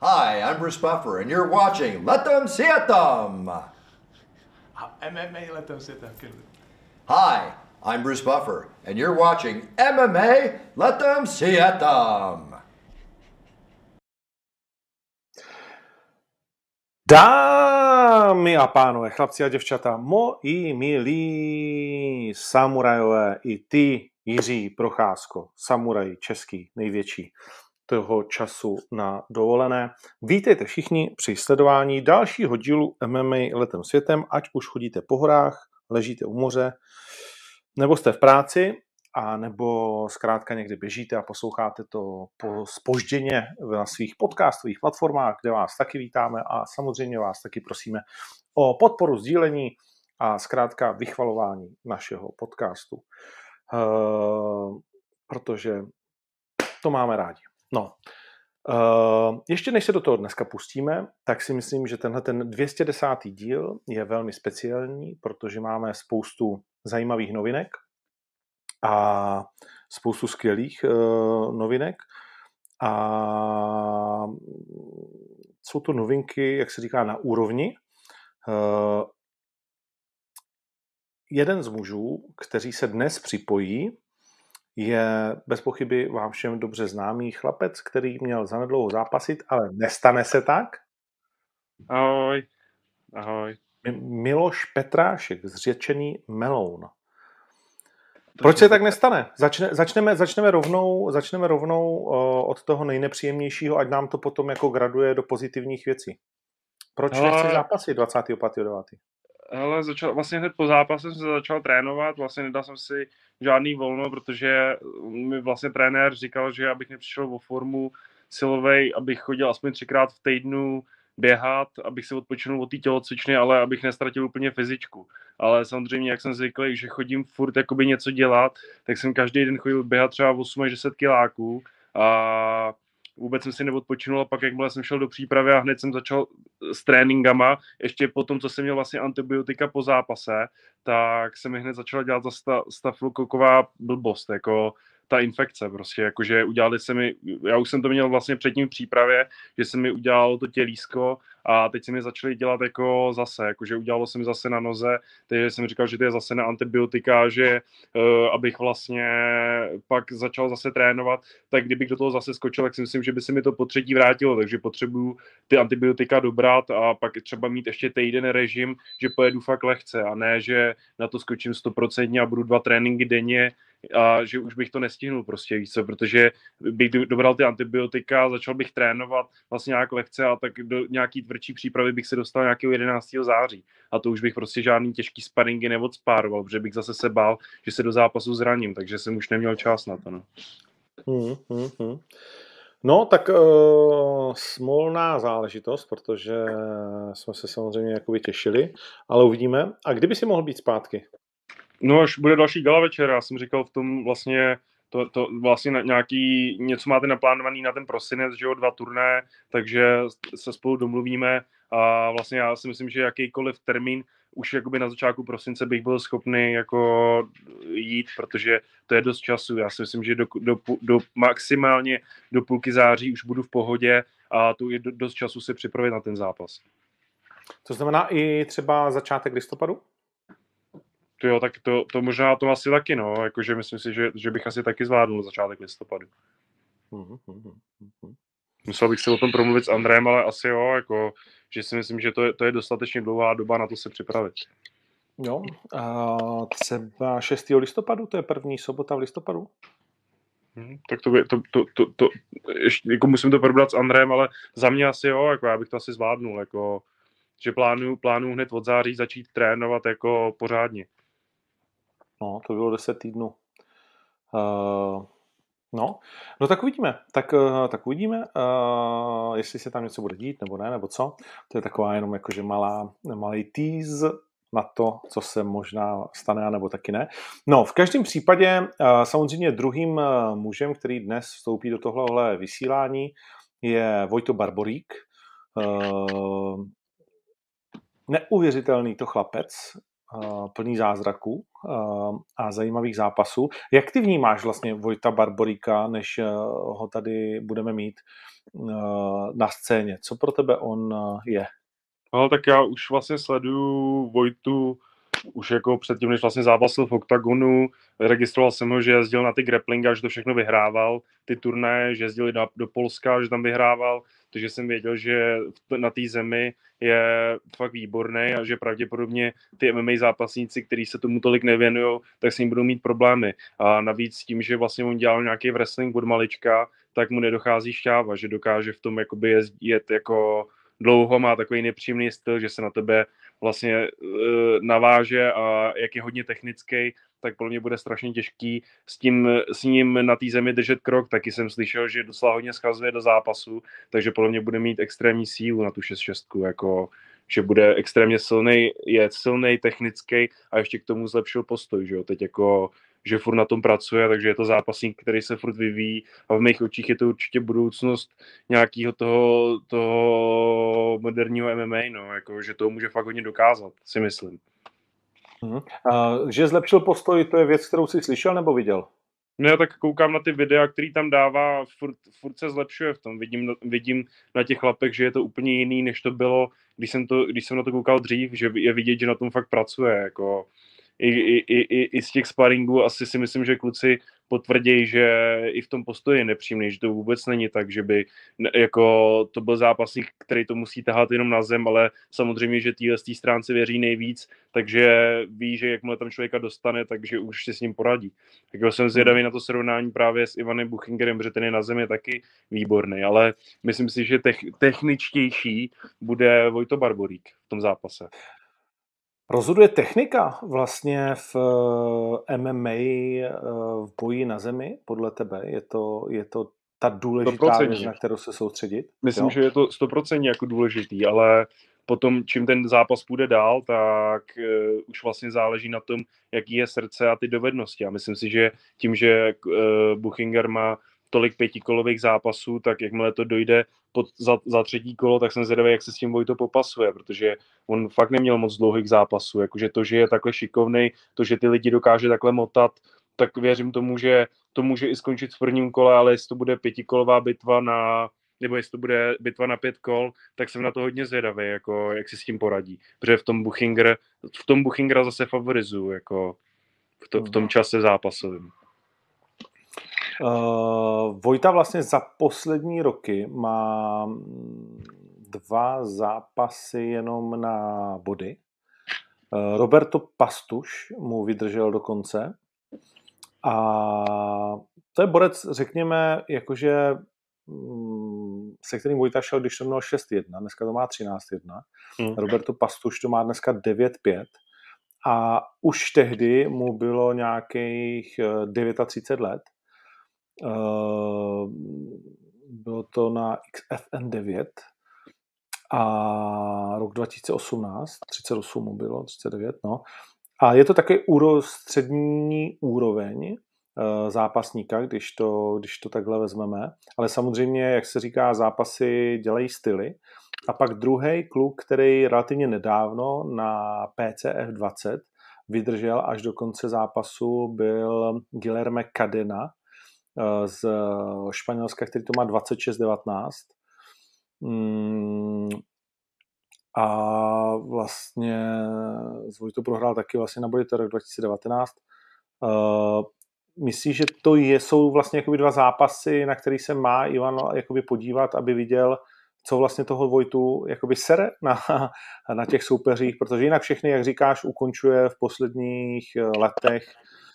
Hi, I'm Bruce Buffer, and you're watching Let Them See It Them. MMA let them sit there. Good. Hi, I'm Bruce Buffer, and you're watching MMA Let Them See It Them. Dámy a pánové, chlapci a děvčata, moji milí samurajové, i ty, Jiří Procházko, samuraj český, největší toho času na dovolené. Vítejte všichni při sledování dalšího dílu MMA letem světem, ať už chodíte po horách, ležíte u moře, nebo jste v práci, a nebo zkrátka někdy běžíte a posloucháte to po spožděně na svých podcastových platformách, kde vás taky vítáme a samozřejmě vás taky prosíme o podporu sdílení a zkrátka vychvalování našeho podcastu. Uh, protože to máme rádi. No, Uh, ještě než se do toho dneska pustíme, tak si myslím, že tenhle ten 210. díl je velmi speciální, protože máme spoustu zajímavých novinek a spoustu skvělých uh, novinek. A jsou to novinky, jak se říká, na úrovni. Uh, jeden z mužů, kteří se dnes připojí, je bez pochyby vám všem dobře známý chlapec, který měl zanedlouho zápasit, ale nestane se tak. Ahoj. Ahoj. Miloš Petrášek, zřečený Meloun. Proč se tak nestane? Začne, začneme, začneme rovnou, začneme rovnou uh, od toho nejnepříjemnějšího, ať nám to potom jako graduje do pozitivních věcí. Proč Ale... nechci zápasit 25.9.? Hele, začal, vlastně hned po zápase jsem se začal trénovat, vlastně nedal jsem si žádný volno, protože mi vlastně trenér říkal, že abych nepřišel o formu silovej, abych chodil aspoň třikrát v týdnu běhat, abych si odpočinul od té tělocvičny, ale abych nestratil úplně fyzičku. Ale samozřejmě, jak jsem zvyklý, že chodím furt jakoby něco dělat, tak jsem každý den chodil běhat třeba 8 až 10 kiláků a vůbec jsem si neodpočinul a pak jakmile jsem šel do přípravy a hned jsem začal s tréninkama, ještě po tom, co jsem měl vlastně antibiotika po zápase, tak se mi hned začala dělat ta stafylokoková blbost, jako ta infekce prostě, jakože udělali se mi, já už jsem to měl vlastně předtím v přípravě, že se mi udělalo to tělísko a teď se mi začaly dělat jako zase, jakože udělalo se mi zase na noze, takže jsem říkal, že to je zase na antibiotika, že uh, abych vlastně pak začal zase trénovat, tak kdybych do toho zase skočil, tak si myslím, že by se mi to po třetí vrátilo, takže potřebuju ty antibiotika dobrat a pak třeba mít ještě týden režim, že pojedu fakt lehce a ne, že na to skočím 100% a budu dva tréninky denně a že už bych to nestihnul prostě víc, protože bych dobral ty antibiotika, začal bych trénovat vlastně nějak lehce a tak do nějaký tvrdší přípravy bych se dostal nějakého 11. září a to už bych prostě žádný těžký sparingy neodspároval, protože bych zase se bál, že se do zápasu zraním, takže jsem už neměl čas na to. No. Hmm, hmm, hmm. No, tak uh, smolná záležitost, protože jsme se samozřejmě jakoby těšili, ale uvidíme. A kdyby si mohl být zpátky? No až bude další gala večer, já jsem říkal v tom vlastně, to, to vlastně nějaký, něco máte naplánovaný na ten prosinec, že jo, dva turné, takže se spolu domluvíme a vlastně já si myslím, že jakýkoliv termín už jakoby na začátku prosince bych byl schopný jako jít, protože to je dost času. Já si myslím, že do, do, do maximálně do půlky září už budu v pohodě a tu je dost času si připravit na ten zápas. To znamená i třeba začátek listopadu? To jo, tak to, to možná to asi taky, no, jakože myslím si, že, že bych asi taky zvládnul začátek listopadu. Mm-hmm. Musel bych si o tom promluvit s Andrejem, ale asi jo, jako, že si myslím, že to je, to je dostatečně dlouhá doba na to se připravit. Jo, a třeba 6. listopadu, to je první sobota v listopadu? Hmm, tak to, by, to, to, to, to, ještě, jako musím to probrat s Andrejem, ale za mě asi jo, jako já bych to asi zvládnul, jako, že plánuju, plánuju hned od září začít trénovat jako pořádně. No, to bylo 10 týdnů. Uh, no, no tak uvidíme. Tak, uh, tak uvidíme, uh, jestli se tam něco bude dít, nebo ne, nebo co. To je taková jenom jakože malá, malý tease na to, co se možná stane, nebo taky ne. No, v každém případě samozřejmě druhým uh, mužem, který dnes vstoupí do tohohle vysílání, je Vojto Barborík. Neuvěřitelný to chlapec, plný zázraků a zajímavých zápasů. Jak ty vnímáš vlastně Vojta Barboríka, než uh, ho tady budeme mít uh, na scéně? Co pro tebe on uh, je? No, tak já už vlastně sleduju Vojtu už jako předtím, než vlastně zápasil v OKTAGONu, registroval jsem ho, že jezdil na ty grapplingy a že to všechno vyhrával, ty turnaje, že jezdil do, do Polska, že tam vyhrával, takže jsem věděl, že na té zemi je fakt výborný a že pravděpodobně ty MMA zápasníci, kteří se tomu tolik nevěnují, tak s ním budou mít problémy. A navíc tím, že vlastně on dělal nějaký wrestling od malička, tak mu nedochází šťáva, že dokáže v tom jakoby jet jako dlouho, má takový nepříjemný styl, že se na tebe vlastně uh, naváže a jak je hodně technický, tak pro mě bude strašně těžký s, tím, s ním na té zemi držet krok. Taky jsem slyšel, že docela hodně schazuje do zápasu, takže podle mě bude mít extrémní sílu na tu 6-6, jako že bude extrémně silný, je silný, technický a ještě k tomu zlepšil postoj, že jo, teď jako že furt na tom pracuje, takže je to zápasník, který se furt vyvíjí a v mých očích je to určitě budoucnost nějakého toho, toho moderního MMA, no, jako, že to může fakt hodně dokázat, si myslím. Hmm. Uh, že zlepšil postoj, to je věc, kterou jsi slyšel nebo viděl? No já tak koukám na ty videa, který tam dává, furt, furt se zlepšuje v tom. Vidím, vidím na těch chlapech, že je to úplně jiný, než to bylo, když jsem, to, když jsem na to koukal dřív, že je vidět, že na tom fakt pracuje. Jako, i, i, i, i z těch sparingů asi si myslím, že kluci potvrdí, že i v tom postoji je nepříjemný, že to vůbec není tak, že by jako to byl zápasník, který to musí tahat jenom na zem, ale samozřejmě, že týhle z té stránce věří nejvíc, takže ví, že jakmile tam člověka dostane, takže už si s ním poradí. Tak jsem zvědavý na to srovnání právě s Ivanem Buchingerem, protože ten je na zemi taky výborný, ale myslím si, že techničtější bude Vojto Barborík v tom zápase. Rozhoduje technika vlastně v eh, MMA eh, v boji na zemi podle tebe? Je to, je to ta důležitá věc, na kterou se soustředit? Myslím, jo? že je to stoprocentně jako důležitý, ale potom, čím ten zápas půjde dál, tak uh, už vlastně záleží na tom, jaký je srdce a ty dovednosti. A myslím si, že tím, že uh, Buchinger má tolik pětikolových zápasů, tak jakmile to dojde pod, za, za třetí kolo, tak jsem zvědavý, jak se s tím Vojto popasuje, protože on fakt neměl moc dlouhých zápasů, jakože to, že je takhle šikovný, to, že ty lidi dokáže takhle motat, tak věřím tomu, že to může i skončit v prvním kole, ale jestli to bude pětikolová bitva na, nebo jestli to bude bitva na pět kol, tak jsem na to hodně zvědavý, jako jak si s tím poradí. Protože v tom Buchinger, v tom Buchingera zase favorizuju, jako v, to, v tom čase zápasovým. Uh, Vojta vlastně za poslední roky má dva zápasy jenom na body. Uh, Roberto Pastuš mu vydržel do konce. A to je borec, řekněme, jakože mm, se kterým Vojta šel, když to měl 6-1, dneska to má 13-1. Hmm. Roberto Pastuš to má dneska 9-5. A už tehdy mu bylo nějakých 39 let Uh, bylo to na XFN 9 a rok 2018, 38 mu bylo, 39, no. A je to také úro, střední úroveň uh, zápasníka, když to, když to takhle vezmeme. Ale samozřejmě, jak se říká, zápasy dělají styly. A pak druhý kluk, který relativně nedávno na PCF 20 vydržel až do konce zápasu, byl Guilherme Cadena, Eh, z Španělska, který to má 26-19. Mm, a vlastně zvoj to prohrál taky vlastně na to rok 2019. Uh, myslíš, že to je, jsou vlastně jakoby dva zápasy, na který se má Ivan jakoby podívat, aby viděl, co vlastně toho Vojtu jakoby sere na, na těch soupeřích, protože jinak všechny, jak říkáš, ukončuje v posledních letech Eh,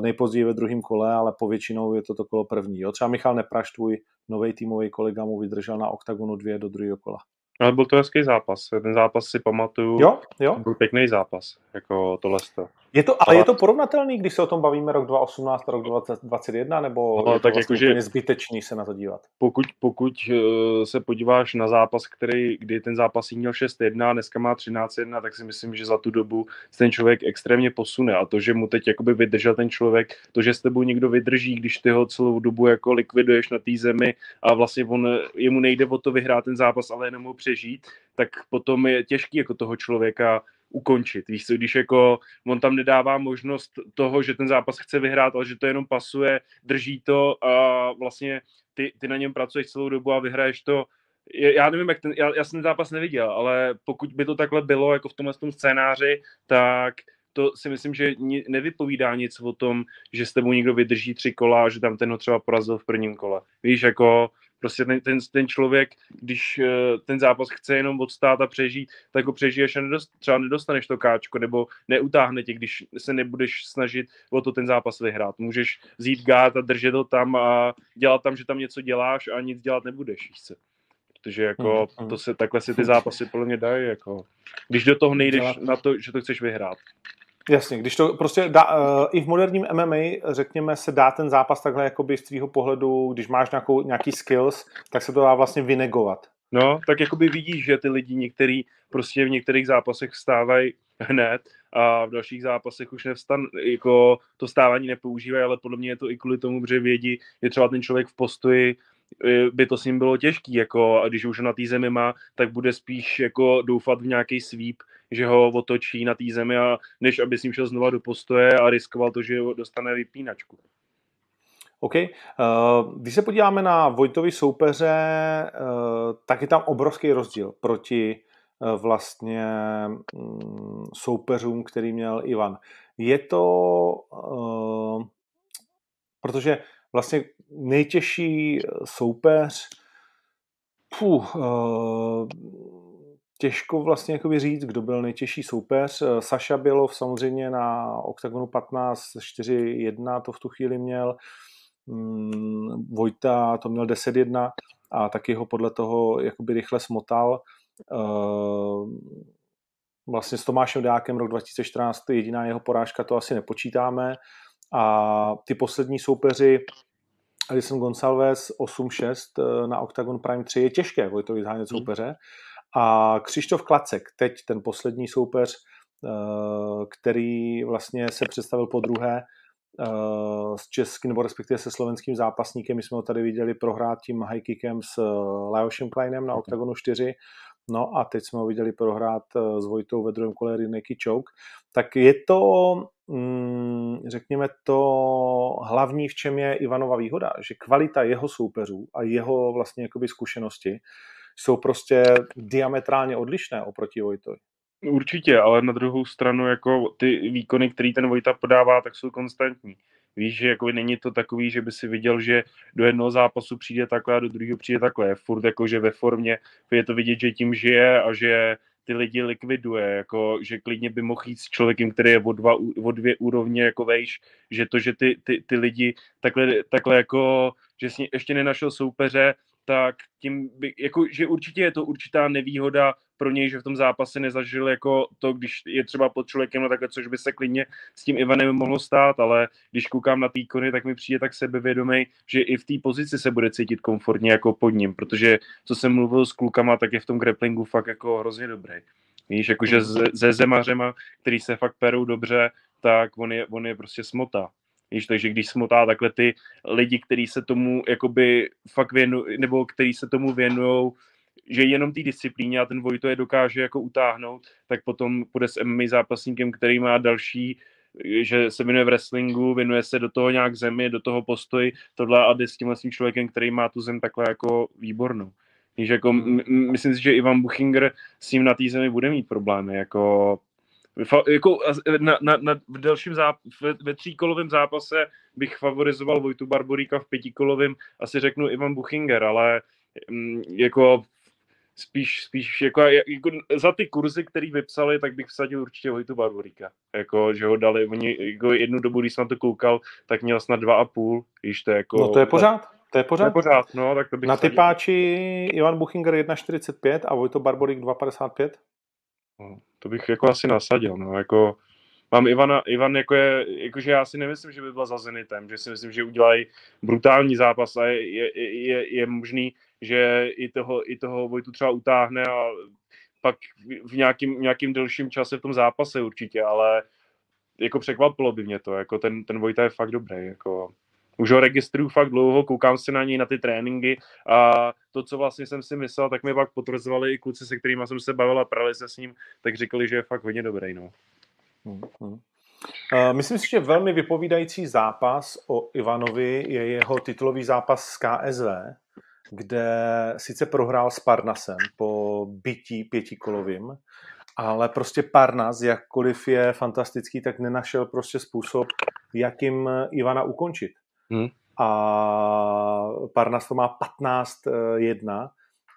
nejpozději ve druhém kole, ale povětšinou je to to kolo první. Jo? Třeba Michal Nepraš, tvůj nový týmový kolega, mu vydržel na oktagonu dvě do druhého kola. Ale byl to hezký zápas. Ten zápas si pamatuju. Jo, jo. Byl pěkný zápas, jako tohle. Je to, ale je to porovnatelný, když se o tom bavíme rok 2018 a rok 2021, nebo no, je to tak vlastně jako, úplně zbytečný se na to dívat? Pokud, pokud eh, se podíváš na zápas, který, kdy ten zápas měl 6-1 a dneska má 13-1, tak si myslím, že za tu dobu ten člověk extrémně posune a to, že mu teď jakoby vydržel ten člověk, to, že s tebou někdo vydrží, když ty ho celou dobu jako likviduješ na té zemi a vlastně on, jemu nejde o to vyhrát ten zápas, ale jenom ho přežít, tak potom je těžký jako toho člověka ukončit. Víš co, když jako on tam nedává možnost toho, že ten zápas chce vyhrát, ale že to jenom pasuje, drží to a vlastně ty, ty na něm pracuješ celou dobu a vyhraješ to já nevím, jak ten, já, já jsem ten zápas neviděl, ale pokud by to takhle bylo, jako v tomhle tom scénáři, tak to si myslím, že nevypovídá nic o tom, že s tebou někdo vydrží tři kola a že tam ten ho třeba porazil v prvním kole. Víš, jako prostě ten, ten, ten člověk, když uh, ten zápas chce jenom odstát a přežít, tak ho přežiješ a nedost, třeba nedostaneš to káčko, nebo neutáhne tě, když se nebudeš snažit o to ten zápas vyhrát. Můžeš vzít gát a držet ho tam a dělat tam, že tam něco děláš a nic dělat nebudeš, víš co? protože jako mm, to se, takhle si ty zápasy podle mě dají, jako, když do toho nejdeš na to, že to chceš vyhrát. Jasně, když to prostě dá, uh, i v moderním MMA, řekněme, se dá ten zápas takhle jakoby z tvýho pohledu, když máš nějakou, nějaký skills, tak se to dá vlastně vynegovat. No, tak jakoby vidíš, že ty lidi některý prostě v některých zápasech vstávají hned a v dalších zápasech už nevstan, jako to stávání nepoužívají, ale podle mě je to i kvůli tomu, že vědí, že třeba ten člověk v postoji by to s ním bylo těžký, jako, a když už na té zemi má, tak bude spíš jako doufat v nějaký sweep, že ho otočí na té zemi, a než aby s ním šel znova do postoje a riskoval to, že dostane vypínačku. OK. Uh, když se podíváme na Vojtovi soupeře, uh, tak je tam obrovský rozdíl proti vlastně um, soupeřům, který měl Ivan. Je to, protože vlastně nejtěžší eh, soupeř, puh, uh, těžko vlastně říct, kdo byl nejtěžší soupeř. Eh, Saša Bělov samozřejmě na OKTAGONu 15 4-1, to v tu chvíli měl. Mm, Vojta to měl 10-1 a taky ho podle toho jakoby rychle smotal. Vlastně s Tomášem Dákem rok 2014 jediná jeho porážka, to asi nepočítáme. A ty poslední soupeři, Alison Gonsalves 8-6 eh, na Octagon Prime 3 je těžké Vojtovi zhánět hmm. soupeře. A Křištof Klacek, teď ten poslední soupeř, eh, který vlastně se představil po druhé eh, s českým, nebo respektive se slovenským zápasníkem. My jsme ho tady viděli prohrát tím high kickem s Lajošem Kleinem na Octagonu 4. No a teď jsme ho viděli prohrát s Vojtou ve druhém kole Rinneky Choke. Tak je to Mm, řekněme to hlavní, v čem je Ivanova výhoda, že kvalita jeho soupeřů a jeho vlastně jakoby zkušenosti jsou prostě diametrálně odlišné oproti Vojtovi. Určitě, ale na druhou stranu jako ty výkony, které ten Vojta podává, tak jsou konstantní. Víš, že jako není to takový, že by si viděl, že do jednoho zápasu přijde takhle a do druhého přijde takhle. Je furt jako, že ve formě je to vidět, že tím žije a že ty lidi likviduje, jako, že klidně by mohl jít s člověkem, který je o, dva, o dvě úrovně jako vejš, že to, že ty, ty, ty lidi takhle, takhle jako, že jsi ještě nenašel soupeře, tak tím by, jako, že určitě je to určitá nevýhoda pro něj, že v tom zápase nezažil jako to, když je třeba pod člověkem, no takhle, což by se klidně s tím Ivanem mohlo stát, ale když koukám na týkony, tak mi přijde tak sebevědomý, že i v té pozici se bude cítit komfortně jako pod ním, protože co jsem mluvil s klukama, tak je v tom grapplingu fakt jako hrozně dobrý. Víš, jakože ze zemařema, který se fakt perou dobře, tak on je, on je prostě smota. Víš, takže když smotá takhle ty lidi, kteří se tomu jakoby fakt věnují, nebo kteří se tomu věnují, že jenom té disciplíně a ten Vojto je dokáže jako utáhnout, tak potom půjde s MMA zápasníkem, který má další že se věnuje v wrestlingu, věnuje se do toho nějak zemi, do toho postoji, tohle a jde s tímhle člověkem, který má tu zem takhle jako výbornou. Víš, jako, m- myslím si, že Ivan Buchinger s ním na té zemi bude mít problémy, jako jako na, na, na, v delším záp- ve, ve tříkolovém zápase bych favorizoval Vojtu Barboríka v pětikolovém, asi řeknu Ivan Buchinger, ale m, jako spíš, spíš jako, jako, za ty kurzy, který vypsali, tak bych vsadil určitě Vojtu Barboríka. Jako, že ho dali, oni, jako jednu dobu, když jsem na to koukal, tak měl snad dva a půl, když to je jako... No to je pořád. To je pořád. To je pořád, no, tak to bych Na typáči Ivan Buchinger 1,45 a Vojto Barborík 2,55? No, to bych jako asi nasadil, no, jako mám Ivana, Ivan jako je, jakože já si nemyslím, že by byl za Zenitem, že si myslím, že udělají brutální zápas a je, je, je, je možný, že i toho, i toho Vojtu třeba utáhne a pak v nějakým, nějakým delším čase v tom zápase určitě, ale jako překvapilo by mě to, jako ten, ten Vojta je fakt dobrý, jako Už ho registruju fakt dlouho, koukám se na něj, na ty tréninky a to, co vlastně jsem si myslel, tak mi pak potvrzovali i kluci, se kterými jsem se bavil a prali se s ním, tak říkali, že je fakt hodně dobrý. No. Hmm, hmm. Uh, myslím si, že velmi vypovídající zápas o Ivanovi je jeho titulový zápas s KSV, kde sice prohrál s Parnasem po bytí pětikolovým, ale prostě Parnas, jakkoliv je fantastický, tak nenašel prostě způsob, jakým Ivana ukončit. Hmm. A Parnas to má 15-1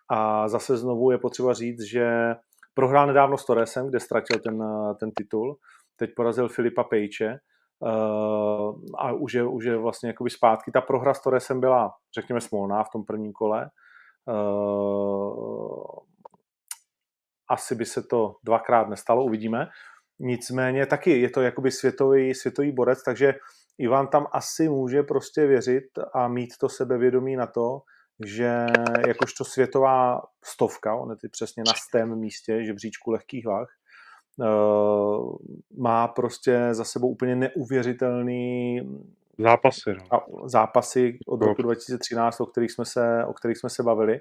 a zase znovu je potřeba říct, že prohrál nedávno s Torresem, kde ztratil ten, ten titul, teď porazil Filipa Pejče uh, a už je, už je vlastně jakoby zpátky. Ta prohra s Torresem byla, řekněme, smolná v tom prvním kole. Uh, asi by se to dvakrát nestalo, uvidíme. Nicméně taky je to jakoby světový, světový borec, takže Ivan tam asi může prostě věřit a mít to sebevědomí na to, že jakožto světová stovka, on je ty přesně na stém místě žebříčku lehkých vah, má prostě za sebou úplně neuvěřitelný zápasy, no. zápasy od roku 2013, o kterých jsme se, o kterých jsme se bavili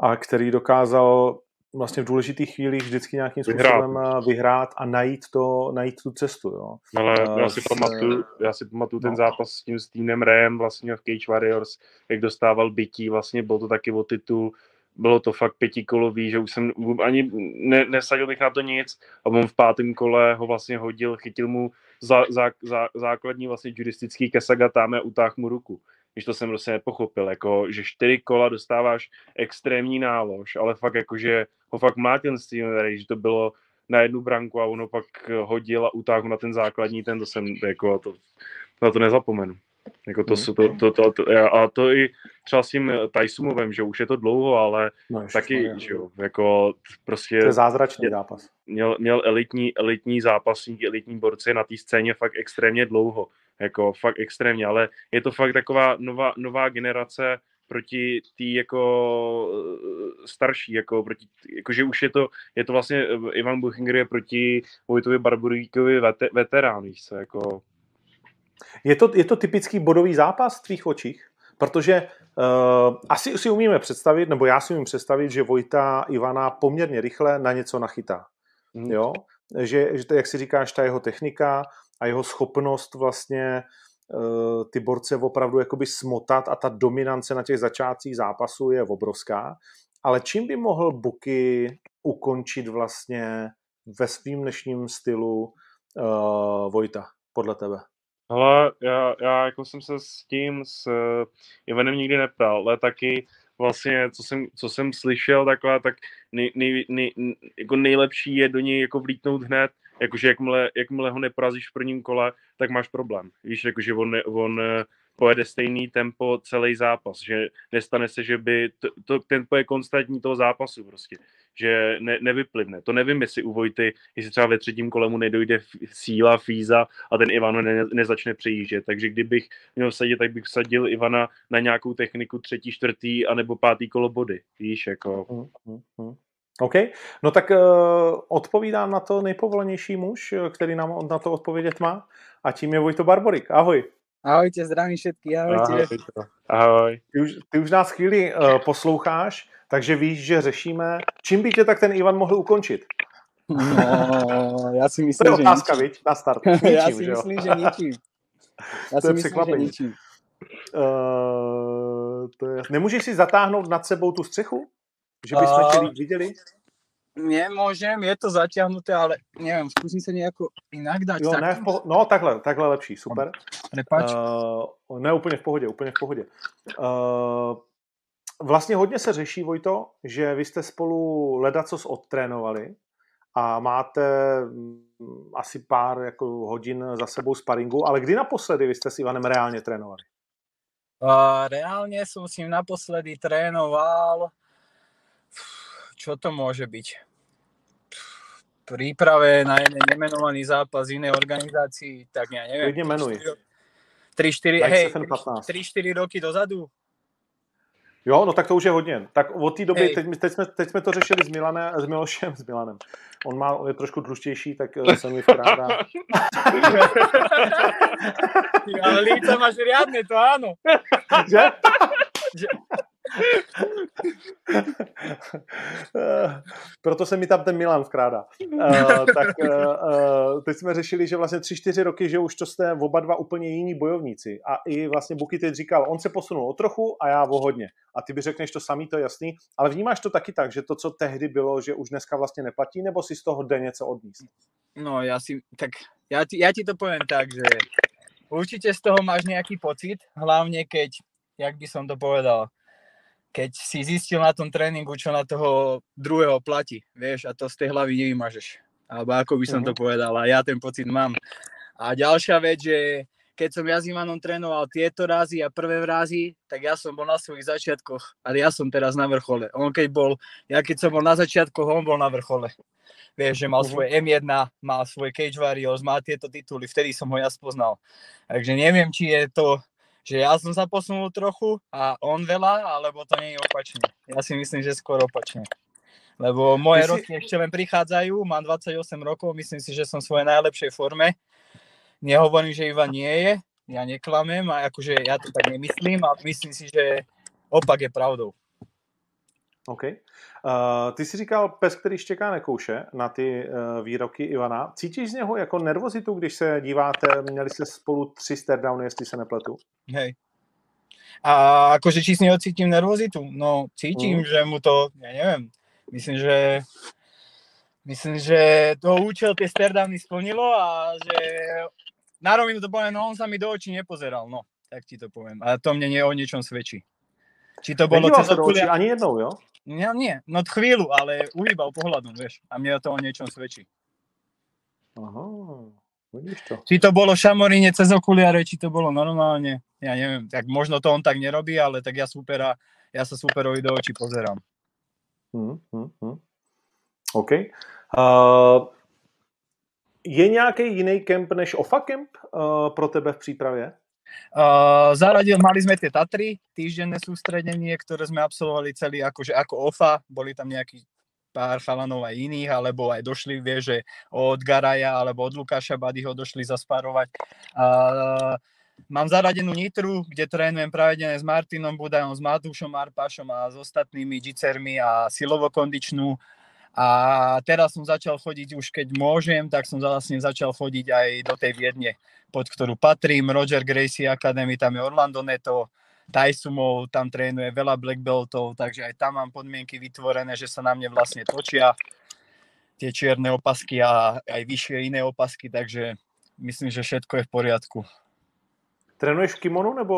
a který dokázal vlastně v důležitých chvílích vždycky nějakým způsobem vyhrát, vyhrát a najít, to, najít tu cestu. Jo. Ale já si, pamatuju, já si pamatuju ten no. zápas s tím Stevenem Rayem vlastně v Cage Warriors, jak dostával bytí, vlastně byl to taky o titul, bylo to fakt pětikolový, že už jsem ani ne, nesadil bych na to nic a on v pátém kole ho vlastně hodil, chytil mu za, za, za, základní vlastně juristický kesagatáme a utáhl mu ruku když to jsem prostě nepochopil, jako, že čtyři kola dostáváš extrémní nálož, ale fakt jako, že ho fakt má ten Steven že to bylo na jednu branku a ono pak hodil a utáhl na ten základní, ten to jsem, jako, to, na to nezapomenu. Jako to, mm. to, to, to, to, a to i třeba s tím Tysumovem, že už je to dlouho, ale no, taky, že jo, jako prostě... To je zázračný zápas. Měl, měl elitní, elitní zápasník, elitní borci na té scéně fakt extrémně dlouho, jako fakt extrémně, ale je to fakt taková nová, nová generace proti tý jako eh, starší, jako proti, jakože už je to, je to vlastně, eh, Ivan Buchinger je proti Vojtovi Barburíkovi veterán, víš jako je to, je to typický bodový zápas v tvých očích? Protože uh, asi si umíme představit, nebo já si umím představit, že Vojta Ivana poměrně rychle na něco nachytá. Mm. Jo? Že, že to, jak si říkáš, ta jeho technika a jeho schopnost vlastně uh, ty borce opravdu jakoby smotat a ta dominance na těch začátcích zápasů je obrovská. Ale čím by mohl Buky ukončit vlastně ve svým dnešním stylu uh, Vojta, podle tebe? Ale já, já jako jsem se s tím, s uh, Ivanem nikdy neptal, ale taky vlastně, co jsem, co jsem slyšel takhle, tak nej, nej, nej, jako nejlepší je do něj jako vlítnout hned, jakože jakmile, jakmile ho neporazíš v prvním kole, tak máš problém. Víš, jakože on, on eh, pojede stejný tempo celý zápas, že nestane se, že by to, to tempo je konstantní toho zápasu prostě že ne, nevyplivne. To nevím, jestli u Vojty, jestli třeba ve třetím kole mu nedojde síla, fíza a ten Ivan ne, nezačne přejíždět. Takže kdybych měl sadit, tak bych sadil Ivana na nějakou techniku třetí, čtvrtý a nebo pátý kolo body. Víš, jako... Hmm, hmm, hmm. OK, no tak uh, odpovídám na to nejpovolenější muž, který nám na to odpovědět má a tím je Vojto Barborik. Ahoj. Ahojte, zdravím všetky, ahojte. Ahoj. Ahoj. Ty už, ty už nás chvíli uh, posloucháš takže víš, že řešíme, čím by tě tak ten Ivan mohl ukončit? No, já si myslím, to je otázka, že na start. Ničím, já si myslím, že ničím. Já to si myslím, že ničím. Uh, to je... Nemůžeš si zatáhnout nad sebou tu střechu? Že bychom uh, tě viděli? Nemôžem, je to zaťahnuté, ale neviem, skúsim sa nejako inak dať. Jo, ne, v no takhle, takhle lepší, super. Prepač. Uh, ne, úplně v pohodě, úplně v pohodě. Uh, Vlastně hodně se řeší, Vojto, že vy jste spolu ledacos odtrénovali a máte mm, asi pár jako hodin za sebou sparingu, ale kdy naposledy vy jste s Ivanem reálně trénovali? Uh, reálne som s ním naposledy trénoval, čo to môže byť? V príprave na jeden nemenovaný zápas inej organizácii, tak ja neviem. Klidne menuj. 3-4, hej, 3-4 roky dozadu. Jo, no tak to už je hodně. Tak od té doby, teď, teď, jsme, teď jsme to řešili s, Milanem, s Milošem, s Milanem. On má, on je trošku tlustější, tak eh, se mi vkrádá. Ale líca máš riadne, to áno. Že? Že- Proto se mi tam ten Milan vkrádá. Uh, tak uh, teď jsme řešili, že vlastně tři, čtyři roky, že už to jste oba dva úplně jiní bojovníci. A i vlastně Buky teď říkal, on se posunul o trochu a já o hodně. A ty by řekneš to samý, to je jasný. Ale vnímáš to taky tak, že to, co tehdy bylo, že už dneska vlastně neplatí, nebo si z toho jde něco odníst? No ja si, tak ja ti, ja ti to poviem tak, že určite z toho máš nejaký pocit, hlavne keď, jak by som to povedal, keď si zistil na tom tréningu, čo na toho druhého platí, vieš, a to z tej hlavy nevymažeš. Alebo ako by som to povedal, a ja ten pocit mám. A ďalšia vec, že keď som ja s Ivanom trénoval tieto razy a prvé razy, tak ja som bol na svojich začiatkoch, ale ja som teraz na vrchole. On keď bol, ja keď som bol na začiatkoch, on bol na vrchole. Vieš, že mal Mhm. svoje M1, mal svoje Cage Warriors, má tieto tituly, vtedy som ho ja spoznal. Takže neviem, či je to, že ja som sa posunul trochu a on veľa, alebo to nie je opačne. Ja si myslím, že skôr opačne. Lebo Ty moje si- roky ešte len prichádzajú, mám 28 rokov, myslím si, že som v svojej najlepšej forme. Nehovorím, že Ivan nie je, ja neklamem a akože ja to tak nemyslím a myslím si, že opak je pravdou. OK. Uh, ty jsi říkal pes, který štěká nekouše na ty uh, výroky Ivana. Cítíš z něho jako nervozitu, když se díváte, měli jste spolu tři stardowny, jestli se nepletu? Hej. A akože či s neho cítim nervozitu? No cítim, Mhm. že mu to, ja neviem, myslím, že myslím, že to účel tie sterdávny splnilo a že na rovinu to poviem, no on sa mi do očí nepozeral, no, tak ti to poviem. A to mne nie o niečom svedčí. Či to bolo Nedíval cez okuliare? ani jednou, jo? Nie, nie, no chvíľu, ale uhýbal pohľadom, vieš, a mne to o niečom svedčí. Aha, vidíš to. Či to bolo šamoríne cez okuliare, či to bolo normálne, ja neviem, tak možno to on tak nerobí, ale tak ja supera, ja sa superovi do očí pozerám. Hmm, hmm, hmm. OK. Uh, je nějaký jiný kemp než OFA kemp uh, pro tebe v přípravě? Uh, zaradil, mali sme tie Tatry, týždenné sústredenie, ktoré sme absolvovali celý akože ako OFA, boli tam nejaký pár chalanov aj iných, alebo aj došli, vie, že od Garaja alebo od Lukáša Badyho došli zaspárovať. Uh, mám zaradenú Nitru, kde trénujem pravidelne s Martinom Budajom, s Matúšom Arpašom a s ostatnými džicermi a silovo-kondičnú. A teraz som začal chodiť už keď môžem, tak som vlastne začal chodiť aj do tej Viedne, pod ktorú patrím. Roger Gracie Academy, tam je Orlando Neto, Tajsumov, tam trénuje veľa black beltov, takže aj tam mám podmienky vytvorené, že sa na mne vlastne točia tie čierne opasky a aj vyššie iné opasky, takže myslím, že všetko je v poriadku. Trénuješ v kimonu nebo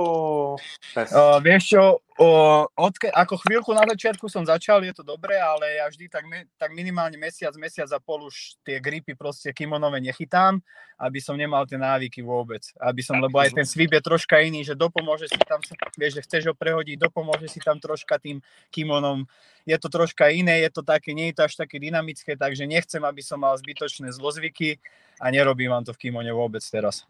pes? Uh, vieš čo, uh, odke, ako chvíľku na začiatku som začal, je to dobré, ale ja vždy tak, me, tak minimálne mesiac, mesiac a pol už tie gripy proste kimonové nechytám, aby som nemal tie návyky vôbec. Aby som, lebo aj ten sweep je troška iný, že dopomôže si tam, vieš, že chceš ho prehodiť, dopomôže si tam troška tým kimonom. Je to troška iné, je to také, nie je to až také dynamické, takže nechcem, aby som mal zbytočné zlozvyky a nerobím vám to v kimone vôbec teraz.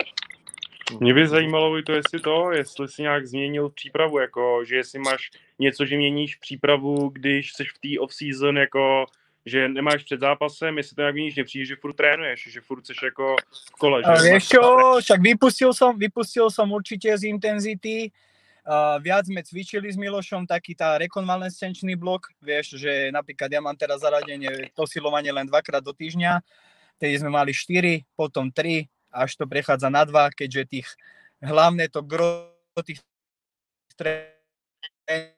Mě by zajímalo i to, jestli to, jestli si nějak změnil přípravu, jako, že jestli máš něco, že měníš přípravu, když jsi v té off-season, jako, že nemáš před zápasem, jestli to nějak měníš, nepřijde, že furt trénuješ, že furt jsi jako v kole, že A nemáš- vieš čo, však vypustil som, vypustil som určite z intenzity, uh, viac sme cvičili s Milošom, taký tá rekonvalescenčný blok, vieš, že napríklad ja mám teraz zaradenie posilovanie len dvakrát do týždňa, tedy sme mali 4, potom 3, až to prechádza na 2, keďže tých hlavné to gro tých tréningov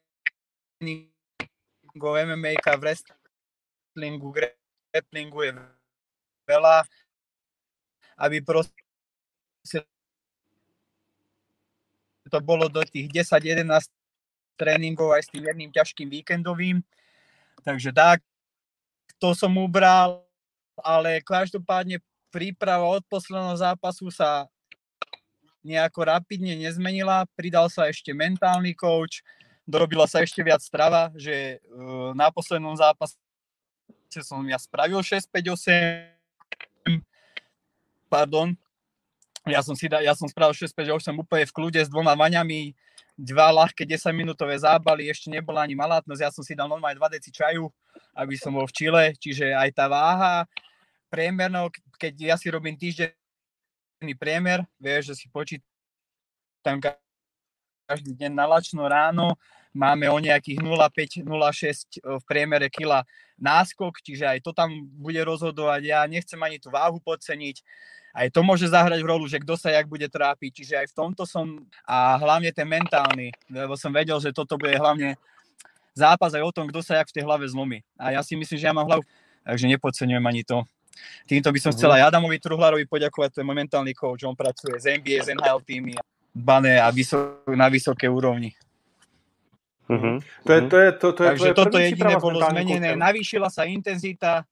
MMA, v wrestlingu, grapplingu je veľa, aby proste to bolo do tých 10-11 tréningov aj s tým jedným ťažkým víkendovým. Takže tak, to som ubral, ale každopádne príprava od posledného zápasu sa nejako rapidne nezmenila. Pridal sa ešte mentálny coach, dorobila sa ešte viac strava, že uh, na poslednom zápase som ja spravil 6-5-8, pardon, ja som si ja som spravil 6 že už som úplne v kľude s dvoma vaňami, dva ľahké 10 minútové zábaly, ešte nebola ani malátnosť, ja som si dal normálne 2 deci čaju, aby som bol v Čile, čiže aj tá váha, priemerno, keď ja si robím týždenný priemer, vieš, že si počítam každý deň na lačno ráno, máme o nejakých 0,5, 0,6 v priemere kila náskok, čiže aj to tam bude rozhodovať. Ja nechcem ani tú váhu podceniť, aj to môže zahrať v rolu, že kto sa jak bude trápiť. Čiže aj v tomto som, a hlavne ten mentálny, lebo som vedel, že toto bude hlavne zápas aj o tom, kto sa jak v tej hlave zlomí. A ja si myslím, že ja mám hlavu, takže nepodceňujem ani to. Týmto by som chcel aj Adamovi Truhlarovi poďakovať, to je môj mentálny coach, on pracuje z NBA, z NHL týmy, bané a vysok, na vysoké úrovni. Mm-hmm. To je, to je, to, to je Takže toto jediné bolo zmenené. Navýšila sa intenzita,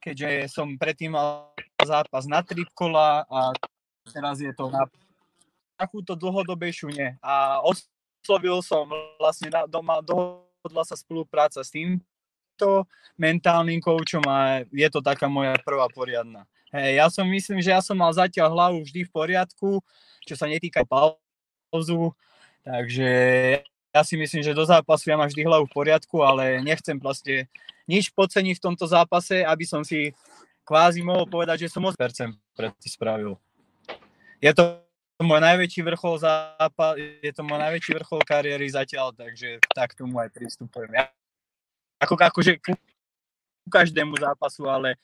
keďže som predtým mal zápas na tri kola a teraz je to na takúto dlhodobejšiu nie. A oslovil som vlastne na, doma, dohodla sa spolupráca s týmto mentálnym koučom a je to taká moja prvá poriadna. Hej, ja som myslím, že ja som mal zatiaľ hlavu vždy v poriadku, čo sa netýka pauzu, takže ja si myslím, že do zápasu ja mám vždy hlavu v poriadku, ale nechcem proste nič podceniť v tomto zápase, aby som si kvázi mohol povedať, že som 8% prety spravil. Je to môj najväčší vrchol zápas, je to môj najväčší vrchol kariéry zatiaľ, takže tak tomu aj pristupujem. Ja, ako, akože ku, ku každému zápasu, ale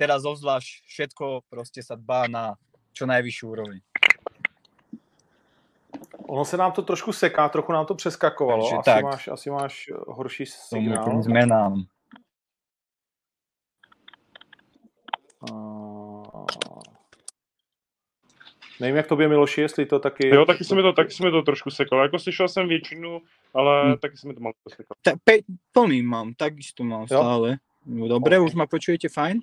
teraz obzvlášť všetko proste sa dbá na čo najvyššiu úroveň. Ono se nám to trošku seká, trochu nám to přeskakovalo. Takže asi, tak. máš, asi máš horší signál. Tomu. Nevím, jak tobě, Miloši, jestli to taky... Jo, taky se mi to, taky se mi to trošku sekalo. Jako slyšel jsem většinu, ale hmm. taky se mi to malo sekalo. Ta, pe, plný mám, takisto mám stále. Jo? Dobre, okay. už ma počujete fajn?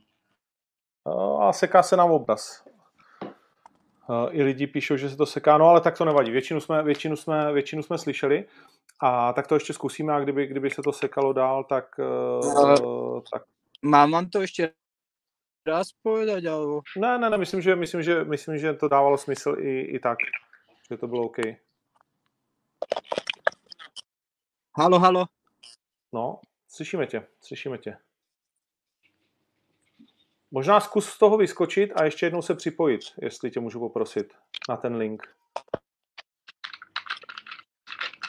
A seká se nám obraz. I lidi píšou, že se to seká, no ale tak to nevadí. Většinu jsme, většinu jsme, většinu jsme slyšeli a tak to ještě zkusíme a kdyby, kdyby se to sekalo dál, tak... Uh, tak... Mám vám to ještě raz povedať, alebo... Ne, ne, ne, myslím, že, myslím, že, myslím, že to dávalo smysl i, i tak, že to bylo OK. Halo, halo. No, slyšíme tě, slyšíme tě. Možná zkus z toho vyskočit a ještě jednou se připojit, jestli tě můžu poprosit, na ten link.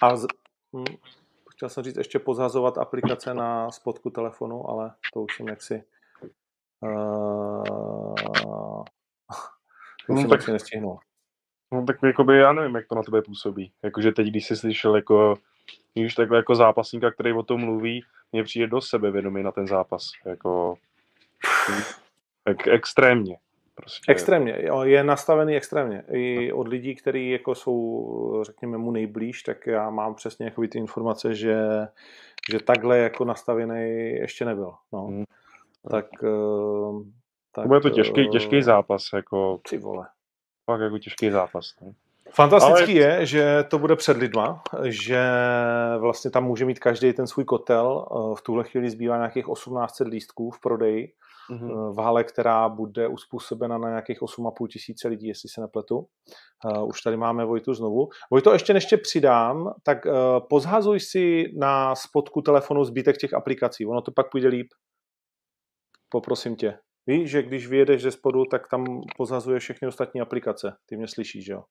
A z... hm, chtěl jsem říct ještě pozhazovat aplikace na spodku telefonu, ale to už jsem jaksi Uh, no, tak, nestihnul. No tak jakoby já nevím, jak to na tebe působí. Jakože teď, když jsi slyšel jako, už takhle jako zápasníka, který o tom mluví, mě přijde dost sebevědomý na ten zápas. Jako, ek, extrémně. Prostě. Extrémně, jo, je nastavený extrémně. I od lidí, kteří jako jsou, řekněme, mu nejblíž, tak já mám přesně jako ty informace, že, že takhle jako nastavený ještě nebyl. No. Hmm tak... Uh, tak Bude to těžký, těžký zápas, jako... Ty vole. Fakt jako těžký zápas. Ne? Fantastický Ale... je, že to bude před lidma, že vlastně tam může mít každý ten svůj kotel. Eh, v tuhle chvíli zbývá nějakých 1800 lístků v prodeji mm-hmm. v hale, která bude uspůsobena na nějakých 8,5 tisíce lidí, jestli se nepletu. Už tady máme Vojtu znovu. Vojto, ještě než tě přidám, tak pozhazuj si na spodku telefonu zbytek těch aplikací. Ono to pak půjde líp poprosím tě. Víš, že když vyjedeš ze spodu, tak tam pozazuje všechny ostatní aplikace. Ty mě slyšíš, jo?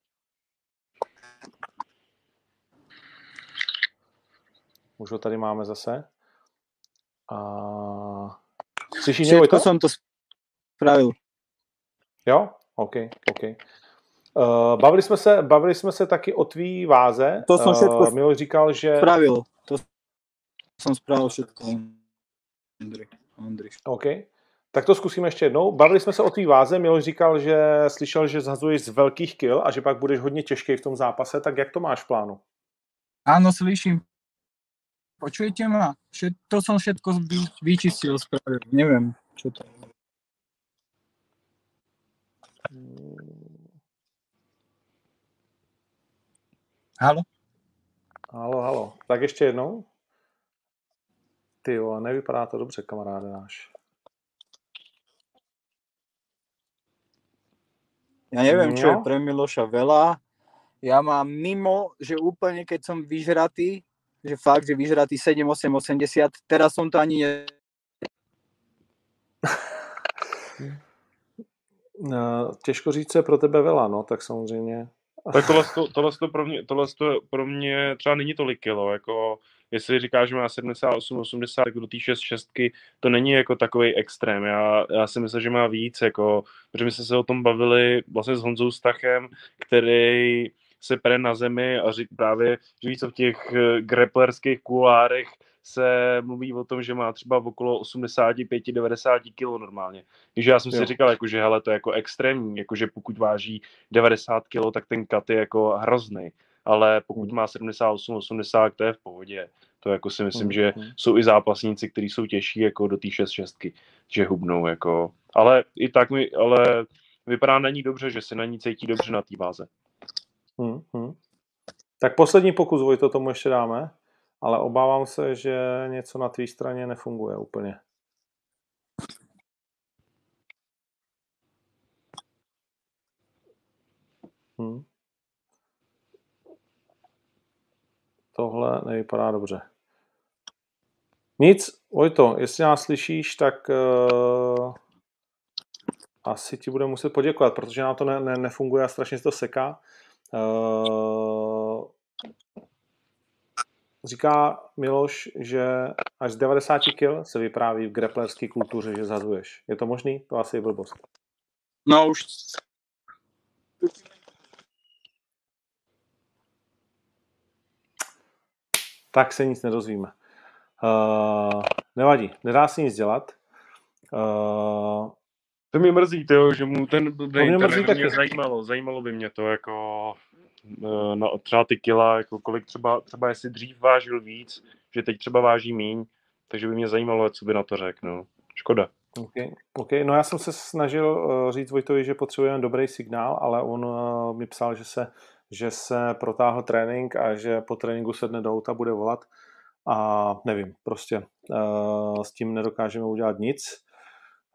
Už ho tady máme zase. A... Slyšíš mě, to jsem to spravil. Jo? OK, OK. Uh, bavili, jsme se, bavili jsme se taky o tvý váze. To jsem všetko uh, Milo říkal, že... Spravil. To jsem spravil všetko. Andrej. OK. Tak to zkusíme ještě jednou. Bavili jsme se o té váze. Miloš říkal, že slyšel, že zhazuješ z velkých kil a že pak budeš hodně těžký v tom zápase. Tak jak to máš v plánu? Áno, slyším. Počujete ma? To som všetko vyčistil, spravil. Neviem, čo to je. Halo? Halo, halo. Tak ještě jednou. Ty jo, nevypadá to dobře, kamaráde náš. Ja neviem, čo je No. pre Miloša veľa. Ja mám mimo, že úplne keď som vyžratý, že fakt, že vyžratý 7, 8, 80, teraz som to ani ne... Eh, Těžko říct, co je pro tebe vela, no, tak samozřejmě. Tak tohle, to, tohle, to pro mě, tohle to pro mě třeba není tolik kilo, jako jestli říkáš, že má 78, 80, tak do té 6 šestky to není jako takový extrém. Já, já si myslím, že má víc, jako, protože my jsme se o tom bavili vlastně s Honzou Stachem, který se pere na zemi a řík právě, že víc v těch eh, grapplerských kulárech se mluví o tom, že má třeba okolo 85-90 kg normálně. Takže já jsem Jo. si říkal, jako, že hele, to je jako extrémní, jako, že pokud váží 90 kg, tak ten kat je jako hrozný. Ale pokud má 78-80, to je v pohodě. To jako si myslím, že hmm. jsou i zápasníci, kteří jsou těžší jako do té 6 šestky, že hubnou jako. Ale i tak mi, ale vypadá na ní dobře, že se na ní cítí dobře na té váze. Hmm, hmm. Tak poslední pokus, Vojto, tomu ještě dáme, ale obávám se, že něco na tvý straně nefunguje úplně. Hmm. Tohle nevypadá dobře. Nic, Vojto, jestli nás slyšíš, tak uh, asi ti budeme muset poděkovat, protože nám to ne, ne, nefunguje a strašně se to seká. Uh, říká Miloš, že až z 90 kg se vypráví v grapplerské kultuře, že zazuješ. Je to možný? To asi je blbost. No už... Tak se nic nedozvíme. Uh, nevadí, nedá se nic dělat. Uh, To mě mrzí, tyjo, že mu ten blbej mě mrzí internet mě zajímalo, zajímalo by mě to jako eh, na, třeba ty kila, jako kolik třeba, třeba jestli dřív vážil víc, že teď třeba váží míň, takže by mě zajímalo, co by na to řekl, no. Škoda. Okay. Okay. No já jsem se snažil říct Vojtovi, že potřebujeme dobrý signál, ale on mi psal, že se, že se protáhl trénink a že po tréninku sedne do auta, bude volat a nevím, prostě uh, s tím nedokážeme udělat nic.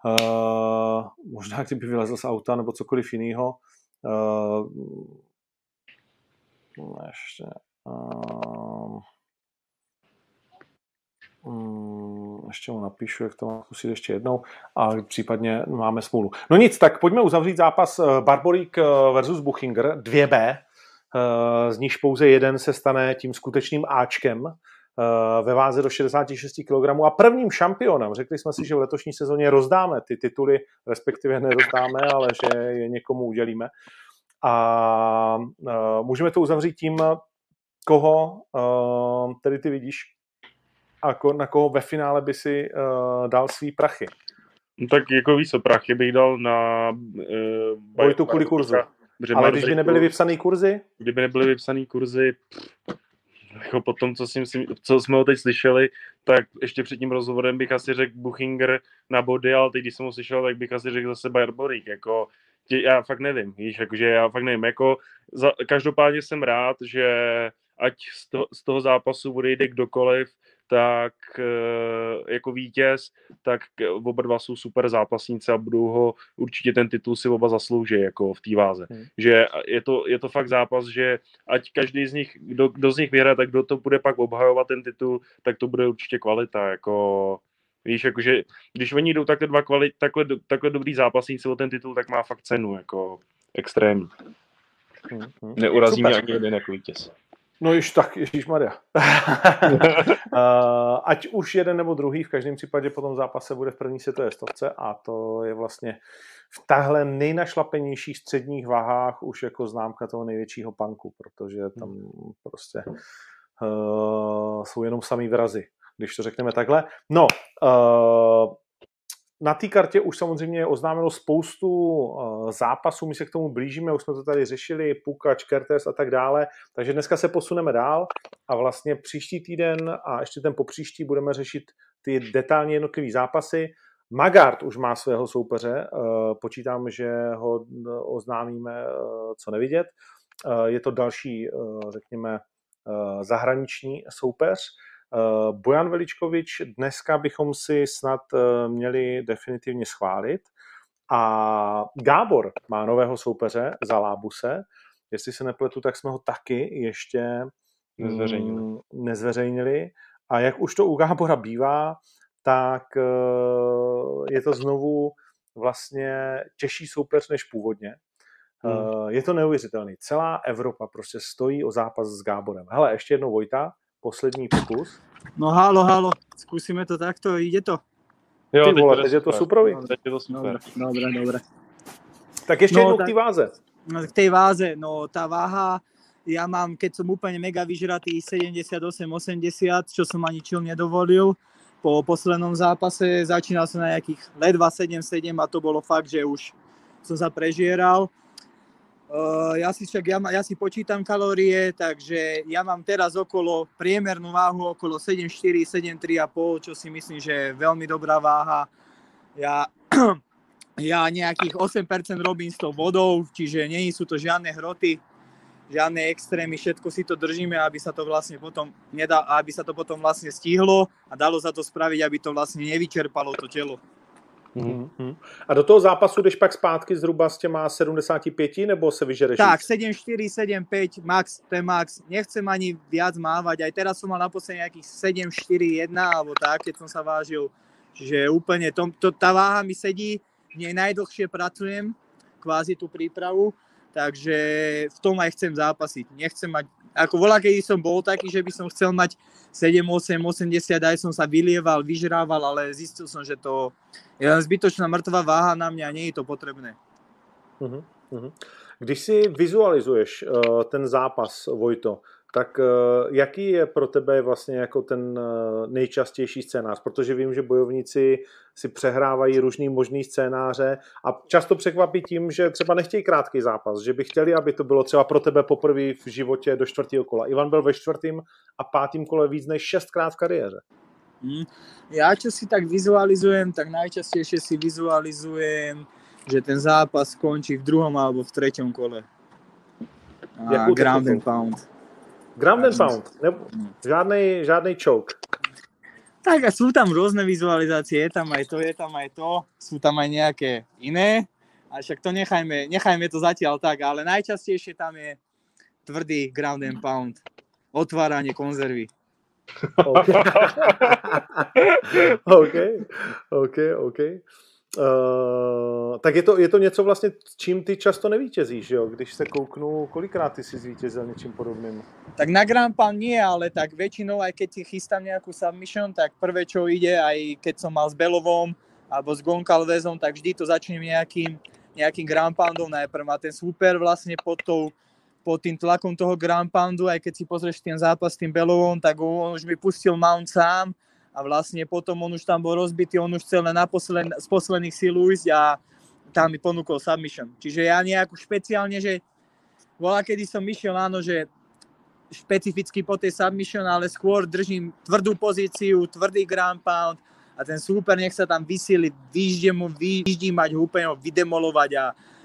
Uh, možná kdyby vylezl z auta nebo cokoliv jiného. Uh, ještě. Uh, Mm, ještě mu napíšu, jak to mám zkusit ještě jednou a případně máme smůlu. No nic, tak pojďme uzavřít zápas Barborík versus Buchinger 2B, eh, z níž pouze jeden se stane tím skutečným Ačkem eh, ve váze do 66 kg a prvním šampionem. Řekli jsme si, že v letošní sezóně rozdáme ty tituly, respektive nerozdáme, ale že je někomu udělíme. A můžeme to uzavřít tím, koho tedy ty vidíš a na koho ve finále by si dal svý prachy? No tak jako víc prachy bych dal na... Uh, Vojtu kvůli kurzu. Ale když by nebyly vypsané kurzy? Kdyby nebyly vypsané kurzy, pff, jako po tom, co, si myslím, co jsme ho teď slyšeli, tak ještě před tím rozhovorem bych asi řekl Buchinger na body, ale teď, když jsem ho slyšel, tak bych asi řekl zase Barborík, jako tě, já fakt nevím, víš, jakože já fakt nevím, jako za, každopádně jsem rád, že ať z toho, z toho zápasu odejde kdokoliv, tak jako vítěz, tak oba dva jsou super zápasníci a budou ho určitě ten titul si oba zaslouží jako v té váze. Hmm. Že je to, je to fakt zápas, že ať každý z nich, kdo, kdo z nich vyhraje, tak kdo to bude pak obhajovat ten titul, tak to bude určitě kvalita, jako Víš, jakože když oni jdou takhle dva kvalit, takhle, takhle dobrý zápasníci o ten titul, tak má fakt cenu, jako extrémní. Hmm, hmm. Neurazí mě ani jeden jako vítěz. No již tak, Ježíš Maria. Ať už jeden nebo druhý, v každém případě po tom zápase bude v první světové stovce a to je vlastně v tahle nejnašlapenějších středních váhách už jako známka toho největšího panku, protože tam prostě uh, jsou jenom samý vrazy, když to řekneme takhle. No, uh, na té kartě už samozřejmě oznámilo spoustu uh, zápasů, my se k tomu blížíme, už jsme to tady řešili, Pukač, Kertes a tak dále, takže dneska se posuneme dál a vlastně příští týden a ještě ten popříští budeme řešit ty detailně jednotlivé zápasy. Magard už má svého soupeře, uh, počítám, že ho oznámíme uh, co nevidět. Je to další, řekněme, zahraniční soupeř. Uh, Bojan Veličkovič dneska bychom si snad uh, měli definitivně schválit A Gábor má nového soupeře za Lábuse. Jestli se nepletu, tak jsme ho taky ještě Nezveřejnili. mm, nezveřejnili. A jak už to u Gábora bývá, tak eh, je to znovu vlastně těžší soupeř než původně. Hmm. Eh, Je to neuvěřitelný. Celá Evropa prostě stojí o zápas s Gáborem. Hele, ještě jednou Vojta, poslední pokus. No halo, halo, skúsime to takto, ide to. Jo, Ty vole, to teď je to superový. Teď je to super. Dobre, dobre, dobre. Tak ještě No, jednou k tak- té váze. No, k tej váze, no tá váha, ja mám, keď som úplne mega vyžratý 78-80, čo som ani čil nedovolil, po poslednom zápase začínal som na nejakých ledva 7-7 a to bolo fakt, že už som sa prežieral. Uh, ja si však, ja, ja si počítam kalórie, takže ja mám teraz okolo priemernú váhu okolo 7,4, 7,3,5, čo si myslím, že je veľmi dobrá váha. Ja ja nejakých 8% robím s tou vodou, čiže nie sú to žiadne hroty, žiadne extrémy, všetko si to držíme, aby sa to vlastne potom nedá, aby sa to potom vlastne stihlo a dalo sa to spraviť, aby to vlastne nevyčerpalo to telo. Mhm. Mhm. A do toho zápasu jdeš pak zpátky zhruba s těma 75, nebo se vyžereš? Tak, víc? 7,4, 7,5, max, to je max. Nechcem ani viac mávať, aj teraz som mal naposledy nejakých 7,4,1 alebo tak, keď som sa vážil. Čiže úplne, to, to, tá váha mi sedí, v nej najdlhšie pracujem, kvázi tú prípravu, takže v tom aj chcem zápasiť. Nechcem mať, ako voľa, keď som bol taký, že by som chcel mať 7, 8, 80, aj som sa vylieval, vyžrával, ale zistil som, že to je zbytočná mŕtvá váha na mňa, nie je to potrebné. Mhm, mhm. Když si vizualizuješ uh, ten zápas, Vojto, tak uh, jaký je pro tebe vlastně jako ten uh, nejčastější scénář? Protože vím, že bojovníci si přehrávají různý možný scénáře a často překvapí tím, že třeba nechtějí krátký zápas, že by chtěli, aby to bylo třeba pro tebe poprvé v životě do čtvrtého kola. Ivan byl ve čtvrtém a pátém kole víc než šestkrát v kariéře. Mm. Ja čo si tak vizualizujem, tak najčastejšie si vizualizujem, že ten zápas skončí v druhom alebo v treťom kole. A ground and pound. Ground and pound, nebo žádnej, žádnej choke. Tak a sú tam rôzne vizualizácie, je tam aj to, je tam aj to, sú tam aj nejaké iné, a však to nechajme, nechajme to zatiaľ tak, ale najčastejšie tam je tvrdý ground and pound, otváranie konzervy. OK. OK, OK, OK. Uh, tak je to, je to něco vlastně, čím ty často nevítězíš, jo? Když se kouknu, kolikrát ty si zvítězil něčím podobným? Tak na Grand Pound nie, ale tak väčšinou, aj keď chystám nejakú submission, tak prvé, čo ide, aj keď som mal s Belovom alebo s Goncalvezom, tak vždy to začnem nejakým, nejakým Grand Poundom najprv. A ten super vlastne pod, tou, pod tým tlakom toho Grand Poundu, aj keď si pozrieš ten zápas s tým Belovom, tak on už mi pustil mount sám a vlastne potom on už tam bol rozbitý, on už chcel na posled, z posledných síl ujsť a tam mi ponúkol submission. Čiže ja nejakú špeciálne, že bola, kedy som išiel, áno, že špecificky po tej submission, ale skôr držím tvrdú pozíciu, tvrdý ground pound a ten super nech sa tam vysíli, vyždie mu, vyždí mať ho úplne ho vydemolovať a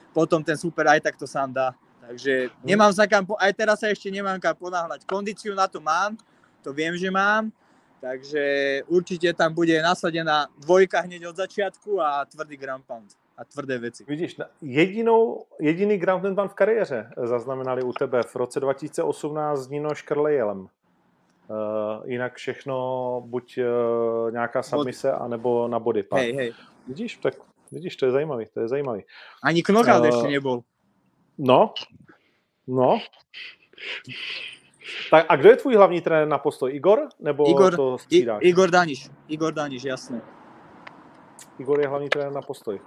potom ten super aj tak to sám dá. Takže nemám sa kam, aj teraz sa ešte nemám kam ponáhľať. Kondíciu na to mám, to viem, že mám, takže určite tam bude nasadená dvojka hneď od začiatku a tvrdý ground pound a tvrdé veci. Vidíš, jedinou, jediný ground and pound v kariéře zaznamenali u tebe v roce 2018 s Nino Škrlejelem. Uh, jinak všechno buď uh, nějaká submise, anebo na body pad. Hej, hej. Vidíš, tak vidíš, to je zajímavý, to je zajímavý. Ani knockout Eh, ešte nebol. No, no. Tak a kdo je tvůj hlavní trenér na postoj? Igor? Nebo Igor, to I, střídáš? Igor Daniš. Igor Daniš, jasné. Igor je hlavní trenér na postoj.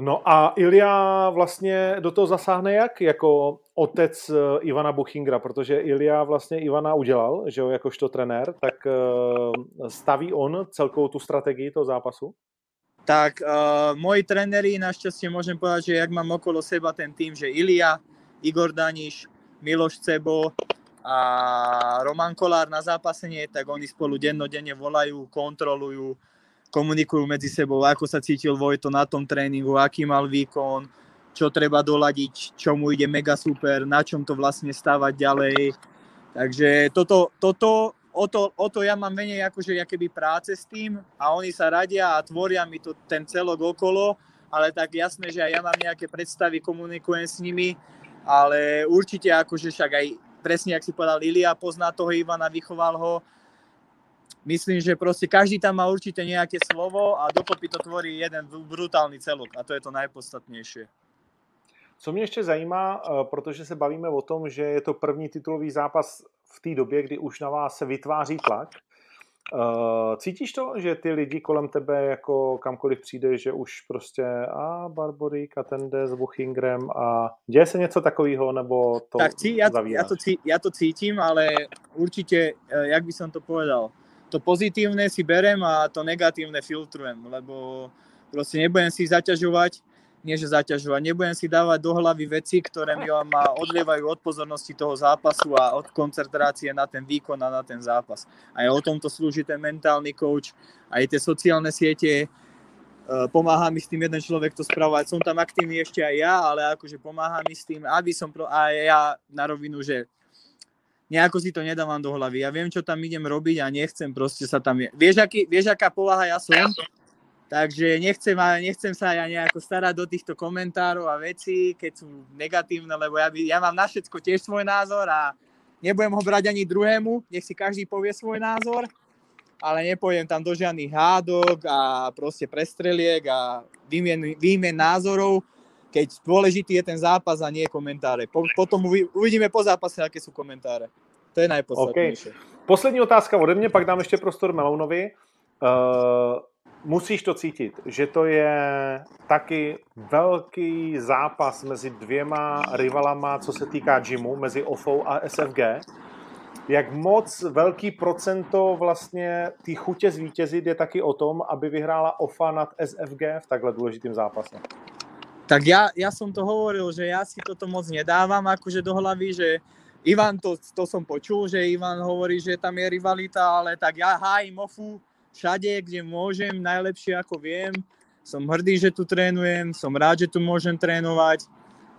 No a Ilia vlastně do toho zasáhne jak? Jako otec eh, Ivana Buchingra, protože Ilia vlastně Ivana udělal, že jo, jakožto trenér, tak eh, staví on celkovou tu strategii toho zápasu? Tak uh, moji tréneri, našťastie môžem povedať, že jak mám okolo seba ten tým, že Ilia, Igor Daniš, Miloš Cebo a Roman Kolár na zápasenie, tak oni spolu dennodenne volajú, kontrolujú, komunikujú medzi sebou, ako sa cítil Vojto na tom tréningu, aký mal výkon, čo treba doladiť, čo mu ide mega super, na čom to vlastne stávať ďalej. Takže toto, toto o, to, o to ja mám menej akože keby práce s tým a oni sa radia a tvoria mi to ten celok okolo ale tak jasné, že aj ja mám nejaké predstavy, komunikujem s nimi, ale určite akože však aj presne, jak si povedal, Ilia pozná toho Ivana, vychoval ho, myslím, že proste každý tam má určite nejaké slovo a dokopy to tvorí jeden brutálny celok a to je to najpodstatnejšie. Co mě ještě zajímá, eh, protože se bavíme o tom, že je to první titulový zápas v té době, kdy už na vás se vytváří tlak. Eh, cítíš to, že ty lidi kolem tebe, jako kamkoliv přijde, že už prostě a Barborík a ten jde s Buchingrem a děje se něco takového, nebo to Tak cí, ja, ja, to, cí, ja to cítim, ale určite, eh, jak by som to povedal, to pozitívne si berem a to negatívne filtrujem, lebo proste nebudem si zaťažovať nie že zaťažovať, nebudem si dávať do hlavy veci, ktoré mi ma odlievajú od pozornosti toho zápasu a od koncentrácie na ten výkon a na ten zápas. A o tomto slúži ten mentálny coach, aj tie sociálne siete, e, pomáha mi s tým jeden človek to spravovať. Som tam aktívny ešte aj ja, ale akože pomáha mi s tým, aby som, pro, a ja na rovinu, že nejako si to nedávam do hlavy. Ja viem, čo tam idem robiť a nechcem proste sa tam... Vieš, aký, vieš aká povaha ja som? Takže nechcem, nechcem sa ja nejako starať do týchto komentárov a vecí, keď sú negatívne, lebo ja, by, ja mám na všetko tiež svoj názor a nebudem ho brať ani druhému, nech si každý povie svoj názor, ale nepojem tam do žiadnych hádok a proste prestreliek a výmien, výmien názorov, keď dôležitý je ten zápas a nie komentáre. Po, potom uvidíme po zápase, aké sú komentáre. To je najpodstatnejšie. Okay. Poslední otázka ode mě, pak dám ještě prostor Melounovi. Uh, musíš to cítit, že to je taky velký zápas mezi dvěma rivalama, co se týká gymu, mezi OFO a SFG. Jak moc velký procento vlastně té chutě zvítězit je taky o tom, aby vyhrála OFA nad SFG v takhle důležitém zápase? Tak ja, ja som to hovoril, že ja si toto moc nedávam akože do hlavy, že Ivan, to, to som počul, že Ivan hovorí, že tam je rivalita, ale tak ja hájim OFU, všade, kde môžem, najlepšie ako viem. Som hrdý, že tu trénujem, som rád, že tu môžem trénovať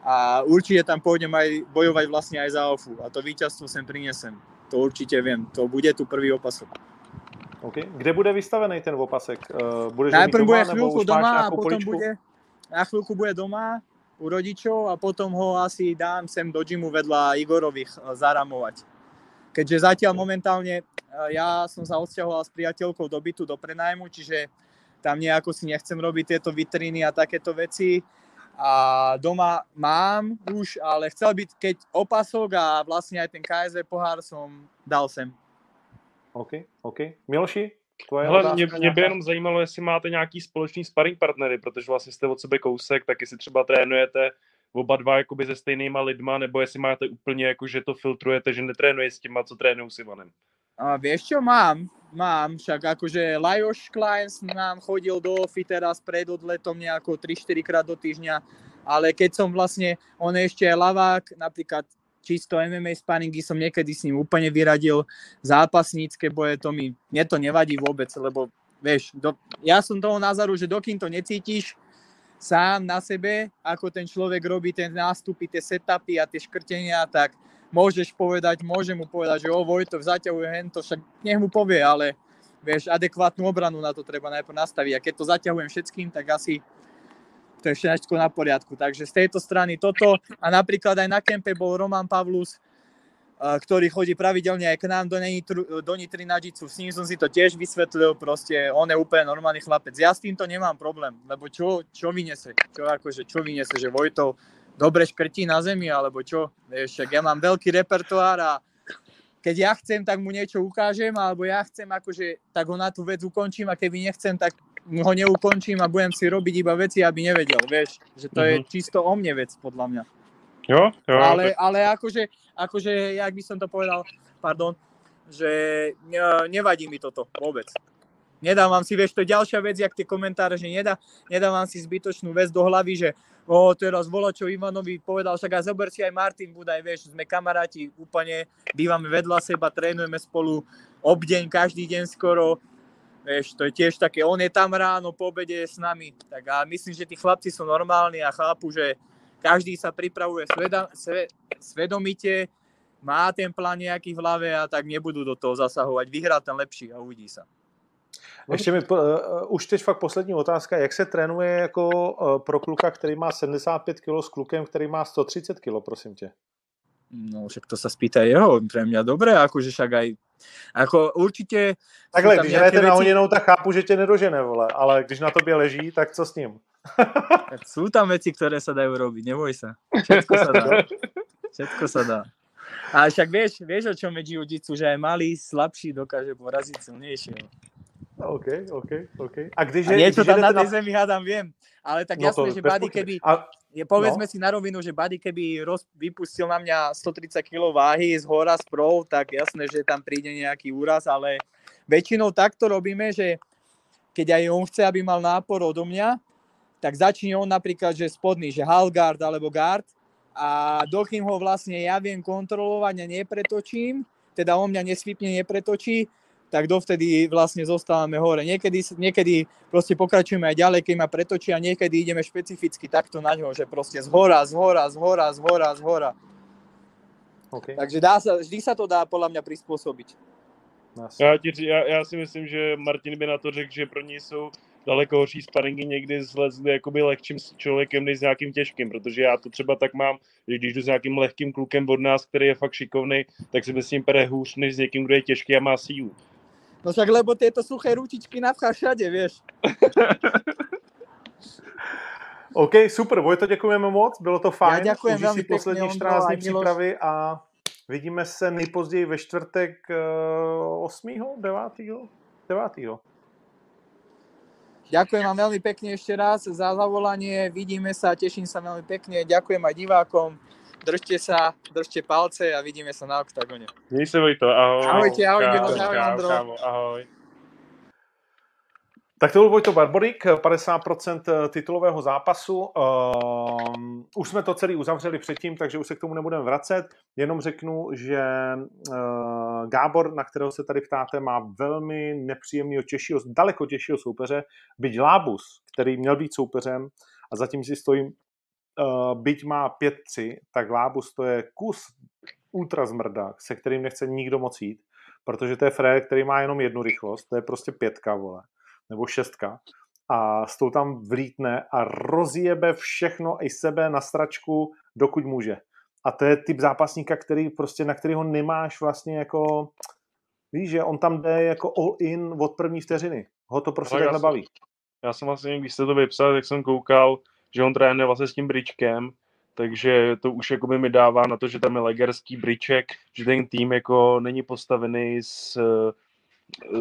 a určite tam pôjdem aj bojovať vlastne aj za OFU a to víťazstvo sem prinesem. To určite viem, to bude tu prvý opasok. Okay. Kde bude vystavený ten opasek? Uh, budeš Najprv bude chvíľku doma a potom poličku? bude, na chvíľku bude doma u rodičov a potom ho asi dám sem do gymu vedľa Igorových eh, zaramovať keďže zatiaľ momentálne ja som sa odsťahoval s priateľkou do bytu, do prenajmu, čiže tam nejako si nechcem robiť tieto vitriny a takéto veci. A doma mám už, ale chcel byť, keď opasok a vlastne aj ten KSV pohár som dal sem. OK, OK. Miloši, tvoje Hele, mě, mě by jenom zajímalo, jestli máte nějaký společný sparring partnery, protože vlastně jste od sebe kousek, tak jestli třeba trénujete oba dva jakoby se stejnýma lidma, nebo jestli máte úplně jako, že to filtrujete, že netrénuje s těma, co trénují s Ivanem? A vieš čo, mám, mám, však akože Lajos Kleins nám chodil do OFI teraz pred odletom nejako 3-4 krát do týždňa, ale keď som vlastne, on ešte je lavák, napríklad čisto MMA sparingy som niekedy s ním úplne vyradil, zápasnícke boje, to mi, mne to nevadí vôbec, lebo vieš, do, ja som toho názoru, že dokým to necítiš, sám na sebe, ako ten človek robí ten nástupy, tie setupy a tie škrtenia, tak môžeš povedať, môžem mu povedať, že o Vojto, zaťahuje hento, však nech mu povie, ale vieš, adekvátnu obranu na to treba najprv nastaviť. A keď to zaťahujem všetkým, tak asi to je všetko na poriadku. Takže z tejto strany toto. A napríklad aj na kempe bol Roman Pavlus, ktorý chodí pravidelne aj k nám do, Nitru, do Nitry na Jitsu. S ním som si to tiež vysvetlil, proste on je úplne normálny chlapec. Ja s týmto nemám problém, lebo čo, čo vynese? Čo, akože, čo vynese, že Vojtov dobre škrtí na zemi, alebo čo? Vieš, ja mám veľký repertoár a keď ja chcem, tak mu niečo ukážem, alebo ja chcem, akože, tak ho na tú vec ukončím a keby nechcem, tak ho neukončím a budem si robiť iba veci, aby nevedel, vieš, že to mm-hmm. je mhm. čisto o mne vec, podľa mňa. Jo, jo. Ale, ale akože, akože, jak by som to povedal, pardon, že nevadí mi toto vôbec. Nedávam si, vieš, to je ďalšia vec, jak tie komentáre, že nedá, nedávam si zbytočnú vec do hlavy, že o, teraz volá, čo Ivanovi povedal, však aj zober si aj Martin Budaj, vieš, sme kamaráti úplne, bývame vedľa seba, trénujeme spolu obdeň, každý deň skoro, vieš, to je tiež také, on je tam ráno, po obede je s nami, tak a myslím, že tí chlapci sú normálni a chápu, že každý sa pripravuje sveda, sve, svedomite, má ten plán nejaký v hlave a tak nebudú do toho zasahovať. Vyhrá ten lepší a uvidí sa. Ještě mi, uh, už teď fakt poslední otázka, jak se trénuje jako uh, pro kluka, který má 75 kg s klukem, který má 130 kg, prosím tě? No však to sa spýta jeho, pre mňa dobré, akože však aj, ako určite... Takhle, když hrajete veci... na honěnou, tak chápu, že tě nedožene, vole, ale když na tobě leží, tak co s ním? tak sú tam veci, ktoré sa dajú robiť, neboj sa. Všetko sa dá. Všetko sa dá. A však vieš, vieš o čom je jiu-jitsu, že aj malý, slabší dokáže poraziť silnejšieho. OK, OK, OK. A když a niečo když tam na tej na... zemi hádam, viem. Ale tak no jasné, že Buddy keby, a, je, povedzme no. si na rovinu, že Buddy keby roz, vypustil na mňa 130 kg váhy z hora z prov, tak jasné, že tam príde nejaký úraz, ale väčšinou takto robíme, že keď aj on chce, aby mal nápor odo mňa, tak začne on napríklad, že spodný, že half guard alebo guard a dokým ho vlastne ja viem kontrolovať a nepretočím, teda on mňa nesvipne, nepretočí, tak dovtedy vlastne zostávame hore. Niekedy, niekedy proste pokračujeme aj ďalej, keď ma pretočí a niekedy ideme špecificky takto na ňo, že proste z hora, z hora, z hora, z hora, z hora. Okay. Takže dá sa, vždy sa to dá podľa mňa prispôsobiť. Já, ti, já, já si myslím, že Martin by na to řekl, že pro něj jsou daleko horší sparingy někdy zlezli jakoby lehčím člověkem než s nějakým těžkým, protože já to třeba tak mám, že když jdu s nějakým lehkým klukem od nás, který je fakt šikovný, tak si myslím pere hůř než s někým, kdo je těžký a má sílu. No však lebo tieto suché ručičky navchá všade, vieš. OK, super, Vojto, děkujeme moc, bylo to fajn. Já děkujem velmi si poslední 14 dní přípravy a vidíme se nejpozději ve čtvrtek 8. 9. 9. Ďakujem vám veľmi pekne ešte raz za zavolanie, vidíme sa, teším sa veľmi pekne, ďakujem aj divákom držte sa, držte palce a vidíme sa na oktagone. Měj se Vojto, ahoj. Ahojte, ahoj, ahoj, ahoj, Andro. ahoj. Tak to byl Vojto Barborík, 50% titulového zápasu. Uh, už jsme to celý uzavřeli předtím, takže už se k tomu nebudeme vracet. Jenom řeknu, že uh, Gábor, na kterého se tady ptáte, má velmi nepříjemného, těžšího, daleko těžšího soupeře, byť Lábus, který měl být soupeřem a zatím si stojím uh, byť má 5-3, tak Lábus to je kus ultra zmrda, se kterým nechce nikdo moc jít, protože to je Fred, který má jenom jednu rychlost, to je prostě pětka, vole, nebo šestka. A s tou tam vlítne a rozjebe všechno i sebe na stračku, dokud může. A to je typ zápasníka, který prostě, na kterého nemáš vlastně jako, víš, že on tam jde jako all in od první vteřiny. Ho to prostě takhle baví. Já jsem vlastně, když jste to vypsal, tak jsem koukal, že on trénuje vlastně s tím bričkem, takže to už jakoby mi dává na to, že tam je legerský briček, že ten tým jako není postavený z,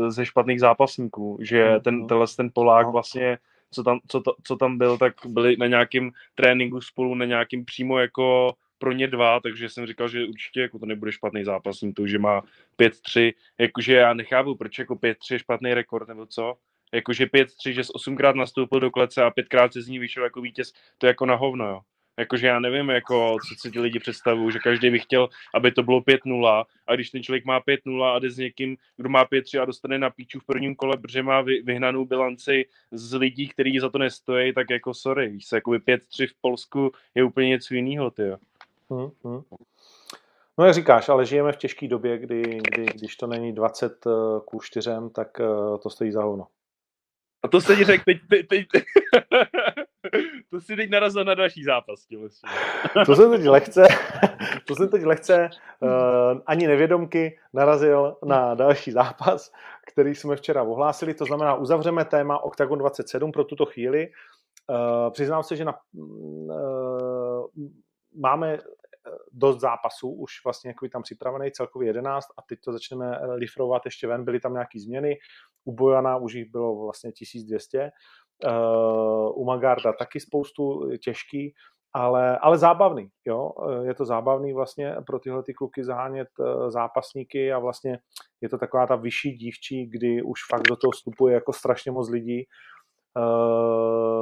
ze špatných zápasníků, že mhm. ten, tenhle ten Polák no. vlastně, co tam, co, to, co tam byl, tak byli na nějakém tréninku spolu, na nějakým přímo jako pro ně dva, takže jsem říkal, že určitě jako to nebude špatný zápasník, to, že má 5-3, jakože já nechápu, proč jako 5-3 je špatný rekord, nebo co, jakože 5-3, že z osmkrát nastoupil do klece a pětkrát se z ní vyšel jako vítěz, to je jako na hovno, jo. Jakože já nevím, jako, co si ti lidi představují, že každý by chtěl, aby to bylo 5-0 a když ten člověk má 5-0 a jde s někým, kdo má 5-3 a dostane na píču v prvním kole, protože má vy, vyhnanou bilanci z lidí, kteří za to nestojí, tak jako sorry, víš se, jakoby 5-3 v Polsku je úplně něco jiného, ty jo. Hmm, hmm. No jak říkáš, ale žijeme v těžké době, kdy, kdy, když to není 20 eh, ku 4, tak eh, to stojí za hovno. A to se ti řekl teď, teď, teď. to si teď narazil na další zápas. Vlastně. to jsem teď lehce, to jsem teď lehce uh, ani nevědomky narazil na další zápas, který jsme včera ohlásili. To znamená, uzavřeme téma Octagon 27 pro tuto chvíli. Uh, přiznám se, že na, uh, máme dost zápasů, už vlastně jako tam připravený, celkově 11 a teď to začneme lifrovat ještě ven, byly tam nějaké změny, u Bojana už jich bylo vlastně 1200, uh, u Magarda taky spoustu těžký, ale, ale zábavný, jo, je to zábavný vlastně pro tyhle ty kluky zahánět uh, zápasníky a vlastně je to taková ta vyšší dívčí, kdy už fakt do toho vstupuje jako strašně moc lidí. Eh,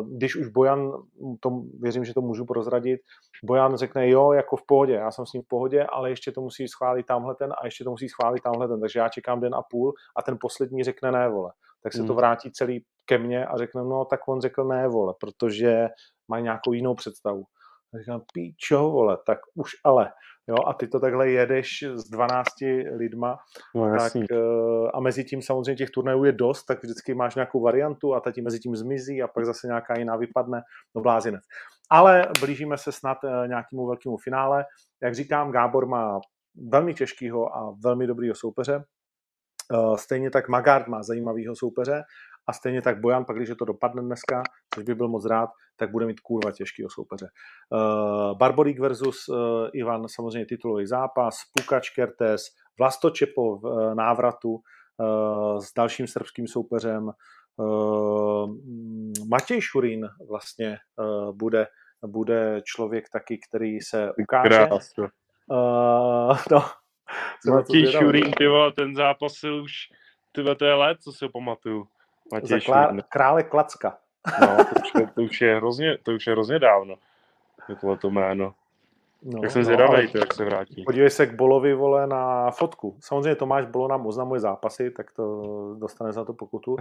když už Bojan, to, věřím, že to můžu prozradit, Bojan řekne, jo, jako v pohodě, já jsem s ním v pohodě, ale ještě to musí schválit tamhle ten a ještě to musí schválit tamhle ten, takže já čekám den a půl a ten poslední řekne ne, vole. Tak se to hmm. vrátí celý ke mně a řekne, no tak on řekl ne, vole, protože má nějakou jinou představu. A říkám, píčo, vole, tak už ale. jo, a ty to takhle jedeš s 12 lidma, No, tak jasný. eh, a mezi tím samozřejmě těch turnajů je dost, tak vždycky máš nějakou variantu a ta ti mezi tím zmizí a pak zase nějaká jiná vypadne, no blázinec. Ale blížíme se snad eh, nějakému velkému finále. Jak říkám, Gábor má velmi těžkýho a velmi dobrýho soupeře. Eh, Stejně tak Magard má zajímavého soupeře a stejně tak Bojan, pak když to dopadne dneska, což by byl moc rád, tak bude mít kurva těžkýho soupeře. Uh, Barborík versus uh, Ivan, samozřejmě titulový zápas, Pukač Kertes, Vlastočepo v uh, návratu uh, s dalším srbským soupeřem, uh, Matěj Šurín vlastně uh, bude, bude člověk taky, který se ukáže. Krásno. Uh, no, Matěj. Šurín, ty vole, ten zápasil už, ty to je let, co si ho pamatuju. Za Matěj klá, Šurín. krále Klacka. No, to už, je, to, už je hrozně, to už je hrozně dávno. Je tohle to jméno. No, Tak jsem no, zvědavý, ale to, jak se vrátí. Podívej se k Bolovi, vole, na fotku. Samozřejmě Tomáš Bolo nám oznamuje zápasy, tak to dostane za to pokutu,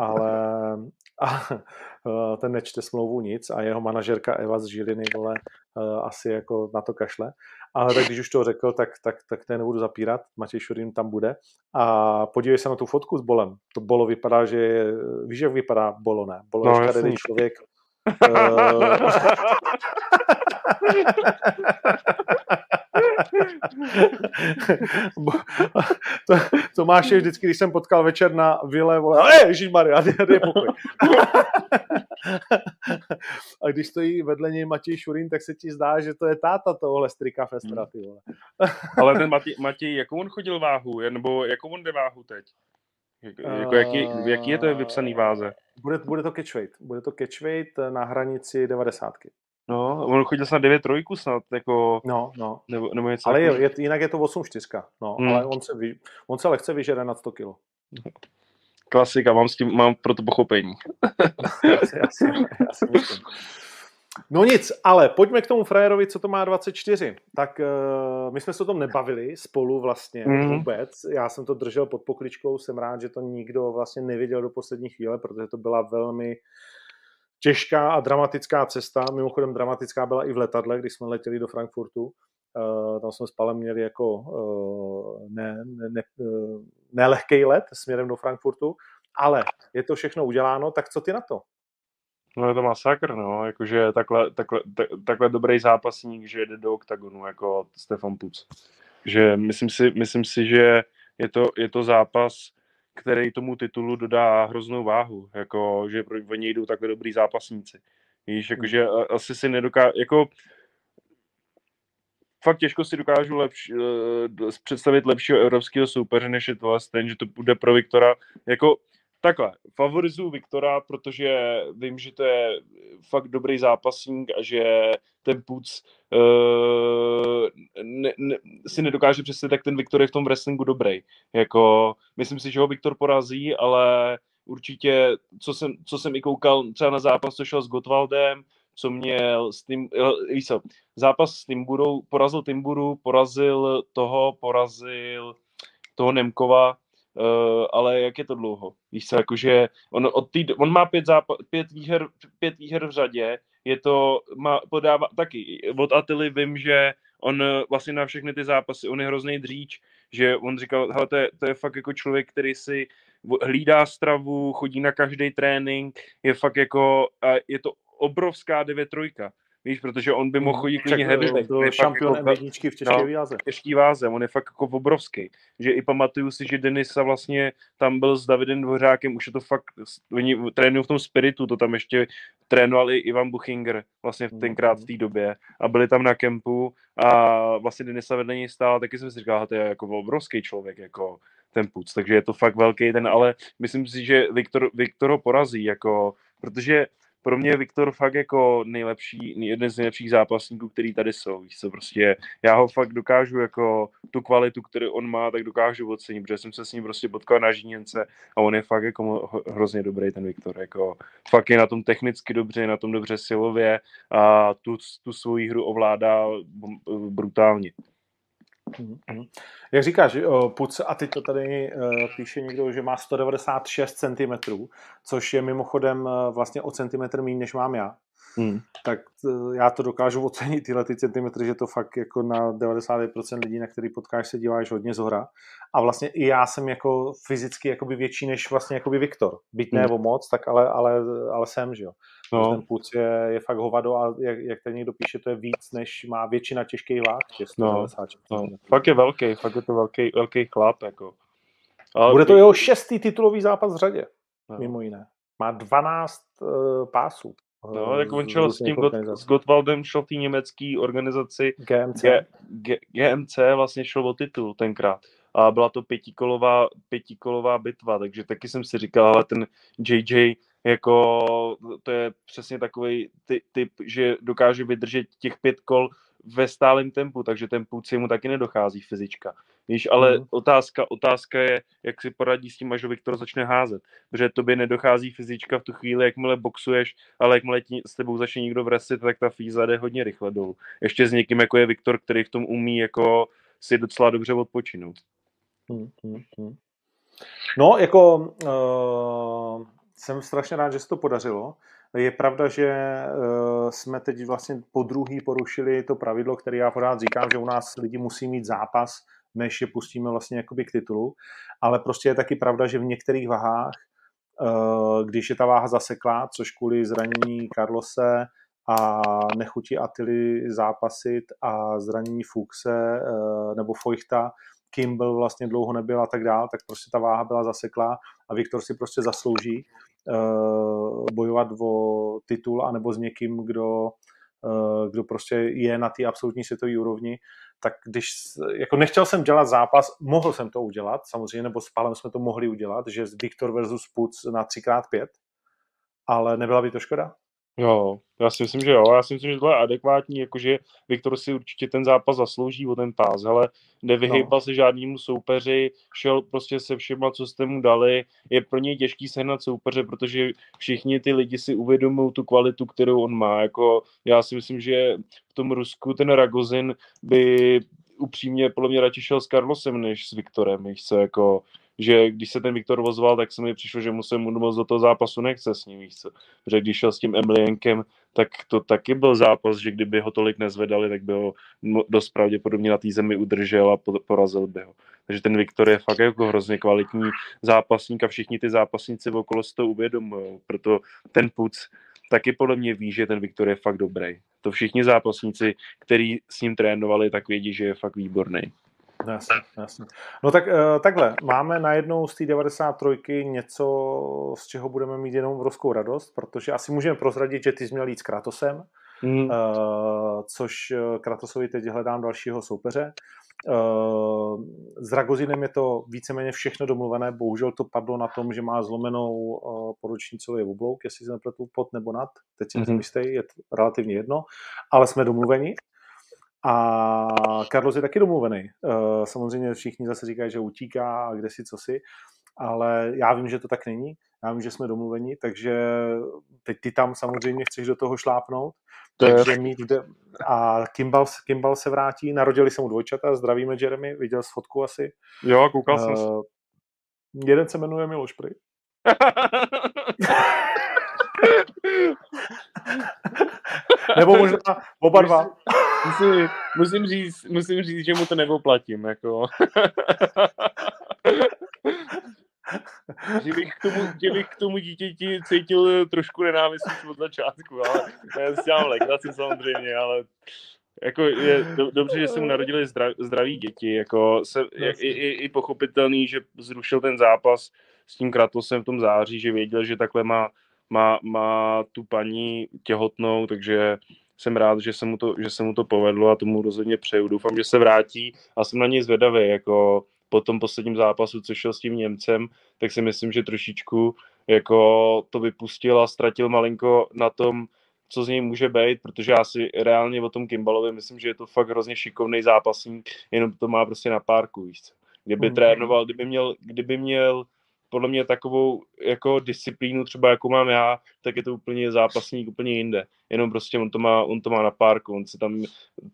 ale a, eh, ten nečte smlouvu nic a jeho manažerka Eva z Žiliny, vole, eh, asi jako na to kašle. Ale tak když už to řekl, tak, tak, tak to nebudu zapírat, Matěj Šurín tam bude. A podívej se na tu fotku s Bolem. To Bolo vypadá, že je, víš, jak vypadá Bolo, ne? Bolo No, je člověk. Eh, to, Tomáš je vždycky, když jsem potkal večer na vile, volal, "Ej, ježišmarja, dej, dej pokoj. A když stojí vedle něj Matěj Šurín, tak se ti zdá, že to je táta tohohle strika Festra, ty vole. Ale ten Matěj, Matěj, jakou on chodil váhu, nebo jakou on jde váhu teď? Jak, jako jaký, jaký je to vypsaný váze? Bude, bude to catchweight. Bude to catchweight na hranici 90. No, on chodil snad 9 trojku snad, jako, No, no. nebo, nebo něco Ale je, takového. je, jinak je to 8 4. No, Hmm. ale on se, vy, on se lehce vyžere nad 100 kg. Klasika, mám, s tím, mám pro to pochopení. Asi, asi, asi myslím. No nic, ale pojďme k tomu frajerovi, co to má 24. Tak uh, my jsme se o tom nebavili spolu vlastně Mhm. vůbec. Já jsem to držel pod pokličkou, jsem rád, že to nikdo vlastně neviděl do poslední chvíle, protože to byla velmi těžká a dramatická cesta. Mimochodem dramatická byla i v letadle, když jsme letěli do Frankfurtu. Uh, tam jsme s Palem měli jako uh, ne, ne, ne, nelehký let směrem do Frankfurtu, ale je to všechno uděláno, tak co ty na to? No je to masakr, no, jakože takhle, takhle, tak, takhle dobrý zápasník, že jde do oktagonu, jako Stefan Puc. Že myslím si, myslím si že je to, je to zápas, který tomu titulu dodá hroznou váhu, jako, že pro něj jdou takhle dobrý zápasníci. Víš, jakože asi si nedoká, jako fakt těžko si dokážu lepš, uh, představit lepšího evropského soupeře, než je tohle ten, že to bude pro Viktora, jako takhle, favorizuju Viktora, protože vím, že to je fakt dobrý zápasník a že ten Puc uh, ne, ne, si nedokáže představit, jak ten Viktor je v tom wrestlingu dobrý. Jako, myslím si, že ho Viktor porazí, ale určitě, co jsem, co jsem i koukal třeba na zápas, co šel s Gottwaldem, co měl s tím, víš co, zápas s Timburou, porazil Timburu, porazil toho, porazil toho Nemkova, Uh, ale jak je to dlouho? Víš co, jakože on, od tý, on má pět, zápa, pět, výher, pět výher v řadě, je to, má, podává, taky, od Atily vím, že on eh, vlastně na všechny ty zápasy, on je hrozný dříč, že on říkal, hele, to je, to je fakt jako člověk, který si hlídá stravu, chodí na každý trénink, je fakt jako, je to obrovská 9 trojka. Víš, protože on by mohl chodit klidně heavyweight. To šampion jako, M1 v těžké no, váze. Těžký váze, on je fakt jako obrovský. Že i pamatuju si, že Denisa vlastně tam byl s Davidem Dvořákem, už je to fakt, oni trénují v tom spiritu, to tam ještě trénoval i Ivan Buchinger vlastně tenkrát v té době a byli tam na kempu a vlastně Denisa vedle něj stál, taky jsem si říkal, to je jako obrovský člověk, jako ten puc, takže je to fakt velký ten, ale myslím si, že Viktor, Viktor ho porazí, jako, protože pro mě je Viktor fakt jako nejlepší, jeden z nejlepších zápasníků, který tady jsou. Víš co, prostě já ho fakt dokážu jako tu kvalitu, kterou on má, tak dokážu ocenit, protože jsem se s ním prostě potkal na Žíněnce a on je fakt jako hrozně dobrý ten Viktor, jako fakt je na tom technicky dobře, je na tom dobře silově a tu, tu svoji hru ovládá brutálně. Mm-hmm. Jak říkáš, Puc, a teď to tady uh, píše někdo, že má 196 cm, což je mimochodem uh, vlastně o centimetr méně, než mám já. Hmm. Tak eh, já to dokážu ocenit tyhle ty centimetry, že to fakt jako na 90% lidí, na který potkáš, se díváš hodně zhora. A vlastně i já jsem jako fyzicky jakoby větší než vlastně jakoby Viktor. Byť ne hmm. o moc, tak ale, ale, ale jsem, že jo. No. Ten puc je, je fakt hovado a jak, jak tady někdo píše, to je víc, než má většina těžkých váh. No, no. Fakt je velký, fakt je to velký, velký chlap. Jako. Ale Bude to jeho šestý titulový zápas v řadě, no. mimo jiné. Má 12 uh, eh, pásů. No, tak on šel s tím Got, s Gottwaldem, šel v té německé organizaci GMC. G, G, GMC, vlastně šel o titul tenkrát. A byla to pětikolová, pětikolová bitva, takže taky jsem si říkal, ale ten JJ jako to je přesně takový typ, že dokáže vydržet těch pět kol ve stálém tempu, takže ten půd mu taky nedochází fyzička. Víš, ale mm. otázka, otázka je, jak si poradí s tím, až Viktor začne házet. Protože tobě nedochází fyzička v tu chvíli, jakmile boxuješ, ale jakmile ti, s tebou začne někdo vresit, tak ta fíza jde hodně rychle dolů. Ještě s někým, jako je Viktor, který v tom umí jako si docela dobře odpočinout. Mm, mm, mm. No, jako uh, jsem strašně rád, že se to podařilo. Je pravda, že uh, jsme teď vlastně po druhý porušili to pravidlo, které já pořád říkám, že u nás lidi musí mít zápas, než je pustíme vlastně jakoby k titulu. Ale prostě je taky pravda, že v některých vahách, uh, když je ta váha zaseklá, což kvůli zranění Carlose a nechutí Atily zápasit a zranění Fuxe uh, nebo Fojchta, Kimball vlastně dlouho nebyl a tak dál, tak prostě ta váha byla zaseklá a Viktor si prostě zaslouží uh, bojovat o titul anebo s někým, kdo, kdo prostě je na té absolutní světové úrovni, tak když, jako nechtěl jsem dělat zápas, mohl jsem to udělat, samozřejmě, nebo s Pálem jsme to mohli udělat, že Viktor versus Puc na 3x5, ale nebyla by to škoda? Jo, já si myslím, že jo. Já si myslím, že to je adekvátní, jakože Viktor si určitě ten zápas zaslouží o ten pás, ale nevyhejbal no. se žádnému soupeři, šel prostě se všema, co jste mu dali. Je pro něj těžký sehnat soupeře, protože všichni ty lidi si uvědomují tu kvalitu, kterou on má. Jako, já si myslím, že v tom Rusku ten Ragozin by upřímně podle mě radši šel s Carlosem než s Viktorem, víš co, jako že když se ten Viktor ozval, tak se mi přišlo, že mu se mu moc do toho zápasu nechce s ním, víš co. Protože když šel s tím Emilienkem, tak to taky byl zápas, že kdyby ho tolik nezvedali, tak by ho dost pravděpodobně na té zemi udržel a porazil by ho. Takže ten Viktor je fakt jako hrozně kvalitní zápasník a všichni ty zápasníci okolo si to uvědomují. Proto ten Puc taky podle mě ví, že ten Viktor je fakt dobrý. To všichni zápasníci, kteří s ním trénovali, tak vědí, že je fakt výborný. No, jasně, jasně. No tak uh, takhle, máme najednou z té 93 něco, z čeho budeme mít jenom obrovskou radost, protože asi můžeme prozradit, že ty jsi měl jít s Kratosem, mm. což eh, Kratosovi teď hledám dalšího soupeře. S Ragozinem je to víceméně všechno domluvené, bohužel to padlo na tom, že má zlomenou poručnicový oblouk, jestli se nepletu pod nebo nad, teď si mm-hmm. jistý, je to relativně jedno, ale jsme domluveni. A Carlos je taky domluvený. Eh, samozřejmě všichni zase říkají, že utíká a kde si, co si, ale já vím, že to tak není. Já vím, že jsme domluveni, takže teď ty tam samozřejmě chceš do toho šlápnout. To takže je... mít de... A Kimball, Kimball se vrátí, narodili se mu dvojčata, zdravíme Jeremy, viděl jsi fotku asi. Jo, koukal jsem uh, Jeden se jmenuje Miloš Pry. Nebo možná oba dva. Musím, musím, říct, musím říct, že mu to nepoplatím. Jako. že, bych k tomu, že bych k tomu dítěti cítil trošku nenávist od začátku, ale já si dělám legraci samozřejmě, ale jako je do, dobře, že se mu narodili zdrav, zdraví děti, jako se, je, i, i, i pochopitelný, že zrušil ten zápas s tím Kratosem v tom září, že věděl, že takhle má má, má tu paní těhotnou, takže jsem rád, že se, mu to, že se mu to povedlo a tomu rozhodně přeju. Doufám, že se vrátí a jsem na něj zvědavý, jako po tom posledním zápasu, co šel s tím Němcem, tak si myslím, že trošičku jako to vypustil a ztratil malinko na tom, co z něj může být, protože já si reálně o tom Kimbalovi myslím, že je to fakt hrozně šikovný zápasník, jenom to má prostě na párku, víš Kdyby mm. trénoval, kdyby měl, kdyby měl podle mě takovou jako disciplínu třeba jako mám já, tak je to úplně zápasník úplně jinde. Jenom prostě on to má, on to má na párku, on se tam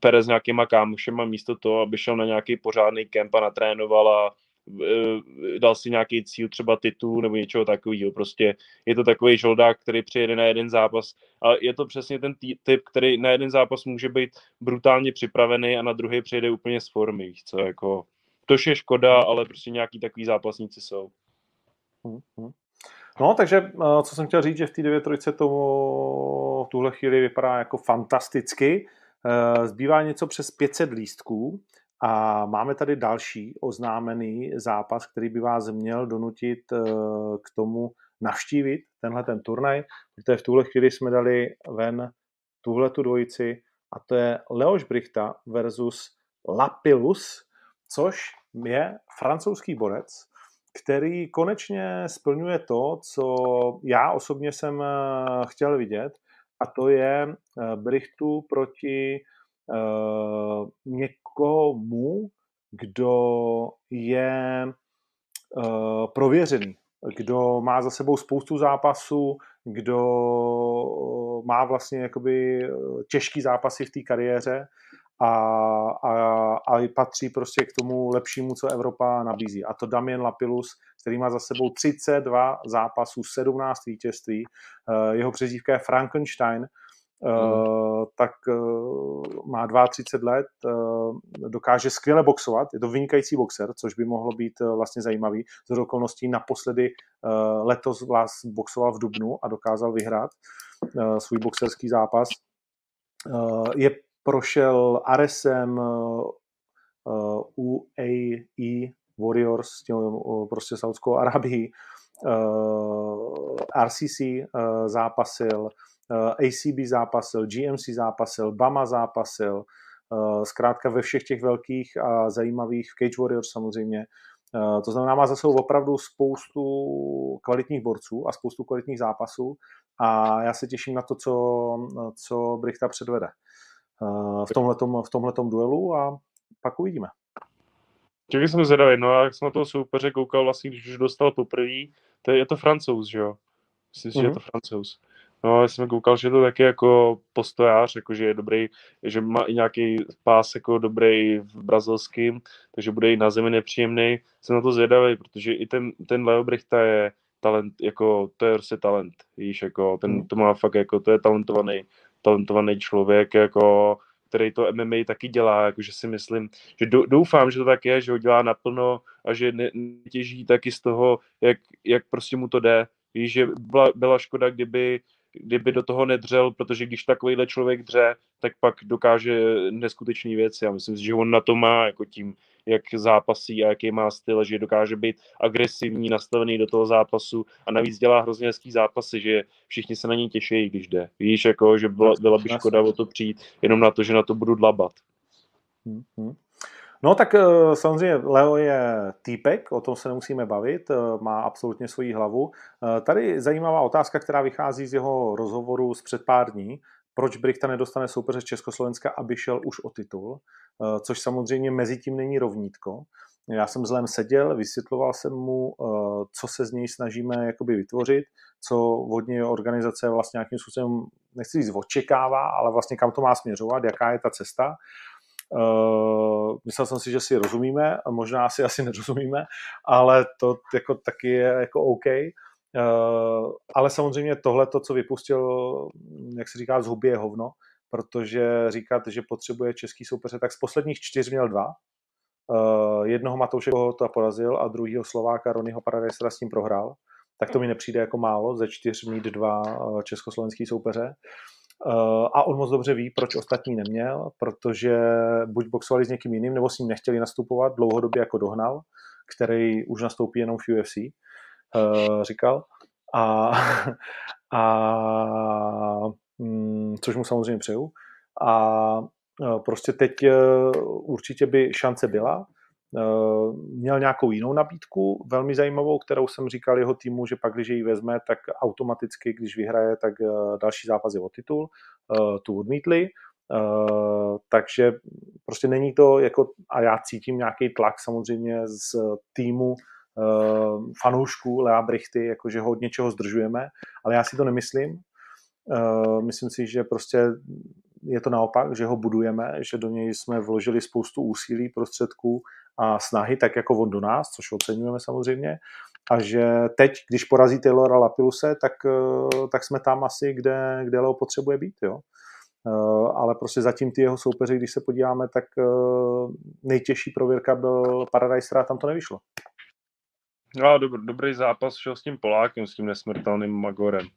pere s nějakýma kámošema místo toho, aby šel na nějaký pořádný kemp a natrénoval a, eh, dal si nějaký cíl třeba titul nebo něčeho takového. Prostě je to takový žoldák, který přijede na jeden zápas a je to přesně ten typ, který na jeden zápas může být brutálně připravený a na druhý přijede úplně z formy, co jako to je škoda, ale prostě nějaký takový zápasníci jsou. Hmm, hmm. No, takže eh, co jsem chtěl říct, že v té 9 trojce to v tuhle chvíli vypadá jako fantasticky. Eh, zbývá něco přes 500 lístků a máme tady další oznámený zápas, který by vás měl donutit eh, k tomu navštívit tenhle ten turnaj, protože v tuhle chvíli jsme dali ven tuhle tu dvojici a to je Leoš Brichta versus Lapilus, což je francouzský borec, který konečně splňuje to, co já osobně jsem eh, chtěl vidět, a to je eh, Brichtu proti uh, někomu, kdo je prověřený, kdo má za sebou spoustu zápasů, kdo má vlastně jakoby těžký zápasy v té kariéře a, a, a patří prostě k tomu lepšímu, co Evropa nabízí. A to Damien Lapilus, který má za sebou 32 zápasů, 17 vítězství. Eh, jeho přezdívka je Frankenstein, Uh, tak uh, má 32 let, uh, dokáže skvěle boxovat, je to vynikající boxer, což by mohlo být vlastně zajímavý. Z okolností naposledy letos vás boxoval v Dubnu a dokázal vyhrát svůj boxerský zápas. Je prošel Aresem uh, UAE Warriors, tím, uh, prostě Saudskou Arabii, RCC zápasil, ACB zápasil, GMC zápasil, Bama zápasil, zkrátka ve všech těch velkých a zajímavých Cage Warriors samozřejmě. To znamená, má za sebou opravdu spoustu kvalitních borců a spoustu kvalitních zápasů a já se těším na to, co, co Brichta předvede v tomhletom, v tomhletom duelu a pak uvidíme. Taky jsem zvědavý, no a jak jsem na toho soupeře koukal vlastně, když už dostal poprvé, to je, je to francouz, že jo? Myslím si, mm-hmm. že je to mhm. francouz. No, já jsem koukal, že je to taky jako postojář, jako že je dobrý, že má i nějaký pás jako dobrý v brazilském, takže bude i na zemi nepříjemný. Jsem na to zvědavý, protože i ten, ten Leo Brichta je talent, jako to je prostě talent, víš, jako ten mhm. to má fakt, jako to je talentovaný talentovaný člověk, jako, který to MMA taky dělá, jakože si myslím, že doufám, že to tak je, že ho dělá naplno a že netěží taky z toho, jak, jak prostě mu to jde. Víš, že byla, byla škoda, kdyby kdyby do toho nedřel, protože když takovýhle člověk dře, tak pak dokáže neskutečné věci. Já myslím si, že on na to má jako tím, jak zápasí a jaký má styl, že dokáže být agresivní, nastavený do toho zápasu a navíc dělá hrozně hezký zápasy, že všichni se na něj těší, když jde. Víš, jako, že byla, byla by škoda o to přijít jenom na to, že na to budu dlabat. Hmm. No tak eh, samozřejmě Leo je týpek, o tom se nemusíme bavit, eh, má absolutně svoji hlavu. Eh, tady zajímavá otázka, která vychází z jeho rozhovoru z před pár dní. Proč Brichta nedostane soupeře z Československa, aby šel už o titul, což samozřejmě mezi tím není rovnítko. Já jsem zlem seděl, vysvětloval jsem mu, co se z něj snažíme jakoby vytvořit, co od něj organizace vlastně nějakým způsobem, nechci říct očekává, ale vlastně kam to má směřovat, jaká je ta cesta. Uh, myslel jsem si, že si rozumíme, možná si asi nerozumíme, ale to jako taky je jako OK. Uh, ale samozřejmě tohle, to, co vypustil, jak se říká, z huby je hovno, protože říkat, že potřebuje český soupeře, tak z posledních čtyř měl dva. Uh, jednoho Matouše to porazil a druhého Slováka Ronyho Paradisera s tím prohrál. Tak to mi nepřijde jako málo, ze čtyř mít dva československý soupeře. Eh, a on moc dobře ví, proč ostatní neměl, protože buď boxovali s někým jiným, nebo s ním nechtěli nastupovat dlouhodobě jako dohnal, který už nastoupí jenom v UFC, eh, říkal. A, a mm, což mu samozřejmě přeju. A eh, prostě teď určitě by šance byla, Eh, měl nějakou jinou nabídku, velmi zajímavou, kterou jsem říkal jeho týmu, že pak, když ji vezme, tak automaticky, když vyhraje, tak eh, další zápas je o titul. Eh, tu odmítli, takže prostě není to jako, a já cítím nějaký tlak samozřejmě z týmu fanoušků Lea Brichty, jakože hodně čeho zdržujeme, ale já si to nemyslím. Myslím si, že prostě je to naopak, že ho budujeme, že do něj jsme vložili spoustu úsilí, prostředků a snahy, tak jako on do nás, což oceňujeme samozřejmě. A že teď, když porazí Taylora Lapiluse, tak, eh, tak jsme tam asi, kde, kde Leo potřebuje být. Jo? Eh, ale prostě zatím ty jeho soupeři, když se podíváme, tak eh, nejtěžší prověrka byl Paradise a tam to nevyšlo. No, dobr, dobrý zápas šel s tím Polákem, s tím nesmrtelným Magorem.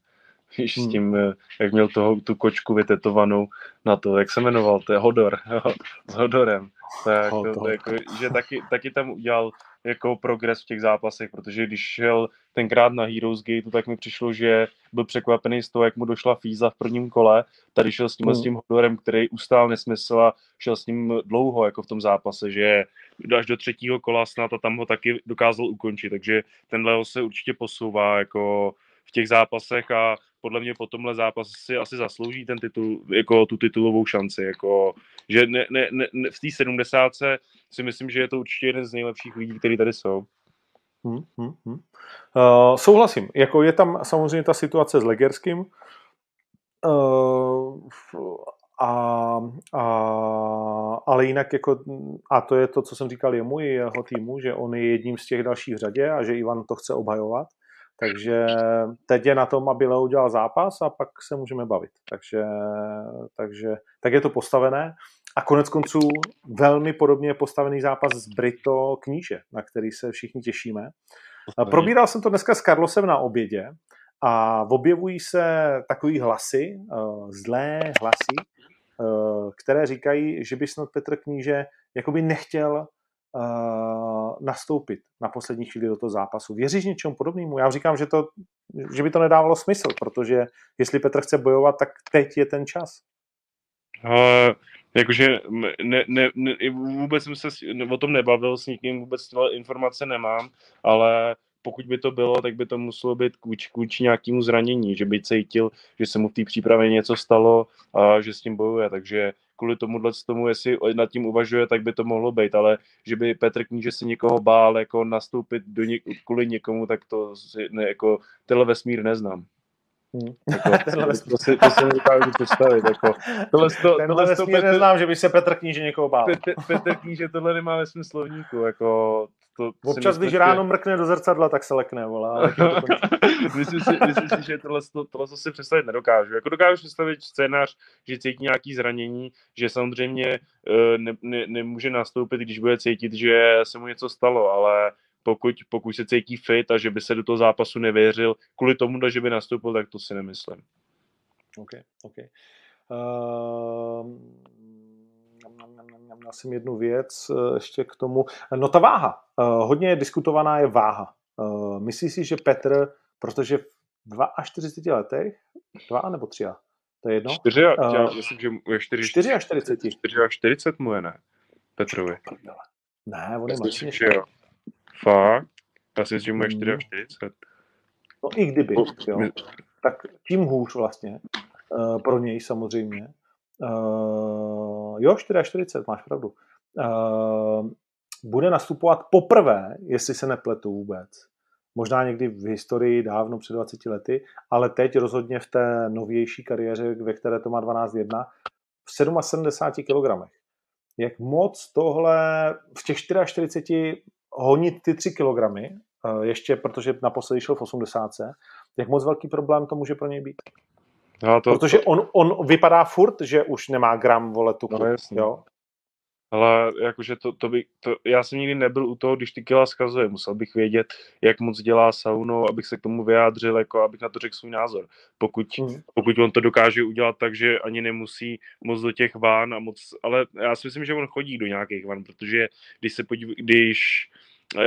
Víš, hmm. s tím, jak měl toho, tu kočku vytetovanou na to, jak se jmenoval, to je Hodor, jo, s Hodorem. Tak, to, to, jako, že taky, taky tam udělal jako progres v těch zápasech, protože když šel tenkrát na Heroes Gate, tak mi přišlo, že byl překvapený z toho, jak mu došla Fíza v prvním kole. Tady šel s tím, hmm. s tím Hodorem, který ustál nesmysl a šel s ním dlouho jako v tom zápase, že až do třetího kola snad a tam ho taky dokázal ukončit, takže ten Leo se určitě posouvá jako v těch zápasech a podle mě po tomhle zápase si asi zaslouží ten titul, jako tu titulovou šanci, jako, že ne, ne, ne, v té 70 si myslím, že je to určitě jeden z nejlepších lidí, kteří tady jsou. Hmm, hmm, hmm. Uh, souhlasím. Jako je tam samozřejmě ta situace s Legerským, uh, a, a, ale jinak jako, a to je to, co jsem říkal jemu i jeho týmu, že on je jedním z těch dalších v řadě a že Ivan to chce obhajovat. Takže teď je na tom, aby Leo udělal zápas a pak se můžeme bavit. Takže, takže tak je to postavené. A konec konců velmi podobně postavený zápas z Brito kníže, na který se všichni těšíme. Probíral jsem to dneska s Carlosem na obědě a objevují se takový hlasy, eh, zlé hlasy, eh, které říkají, že by snad Petr Kníže jakoby nechtěl nastoupit na poslední chvíli do toho zápasu. Věříš něčemu podobnému? Já říkám, že, to, že by to nedávalo smysl, protože jestli Petr chce bojovat, tak teď je ten čas. Uh, jakože ne, ne, ne, vůbec jsem se o tom nebavil s nikým, vůbec informace nemám, ale pokud by to bylo, tak by to muselo být kvůč, kvůč nějakému zranění, že by cítil, že se mu v té přípravě něco stalo a že s tím bojuje, takže kvůli tomuhle tomu, jestli nad tím uvažuje, tak by to mohlo být, ale že by Petr Kníže si někoho bál jako nastoupit do něk, kvůli někomu, tak to si, ne, jako tenhle vesmír neznám. Hmm. Jako, to, si, to si nedokážu představit. Jako, tohle, to, Tenhle tohle vesmír Petr, neznám, že by se Petr Kníže někoho bál. Petr, Petr Kníže tohle nemá ve svém slovníku. Jako, to Občas, když ráno mrkne do zrcadla, tak se lekne, volá. myslím, si, myslím si, že tohle, to, tohle to si představit nedokážu. Jako dokážu představit scénář, že cítí nějaký zranění, že samozřejmě eh, ne, ne, nemůže nastoupit, když bude cítit, že se mu něco stalo, ale pokud, pokud se cítí fit a že by se do toho zápasu nevěřil kvůli tomu, že by nastoupil, tak to si nemyslím. OK, OK. Uh, měl jsem jednu věc eh, ještě k tomu. No ta váha. Uh, hodně diskutovaná je váha. Uh, myslíš si, že Petr, protože v 42 letech, dva nebo tři, to je jedno? Čtyři, uh, já myslím, že je čtyři, čtyři a 40. Čtyři a 40 mu je, ne? Petrovi. Ne, on je mladší Fakt? Já si myslím, že mu je 44. No i kdyby, jo. Tak tím hůř vlastně. Uh, pro něj samozřejmě. Uh, jo, 44, máš pravdu. Uh, bude nastupovat poprvé, jestli se nepletu vůbec. Možná někdy v historii dávno před 20 lety, ale teď rozhodně v té novější kariéře, ve které to má 12-1, v 77 kg. Jak moc tohle v těch 44 honit ty 3 kg, ještě protože naposledy šel v 80, jak moc velký problém to může pro něj být? No, to, Protože to... On, on vypadá furt, že už nemá gram vole tuku, no, jasný. jo? Ale jakože to, to by, to, já jsem nikdy nebyl u toho, když ty kila skazuje. Musel bych vědět, jak moc dělá saunou, abych se k tomu vyjádřil, jako abych na to řekl svůj názor. Pokud, mm. pokud on to dokáže udělat tak, že ani nemusí moc do těch ván a moc, ale já si myslím, že on chodí do nějakých van, protože když se podív, když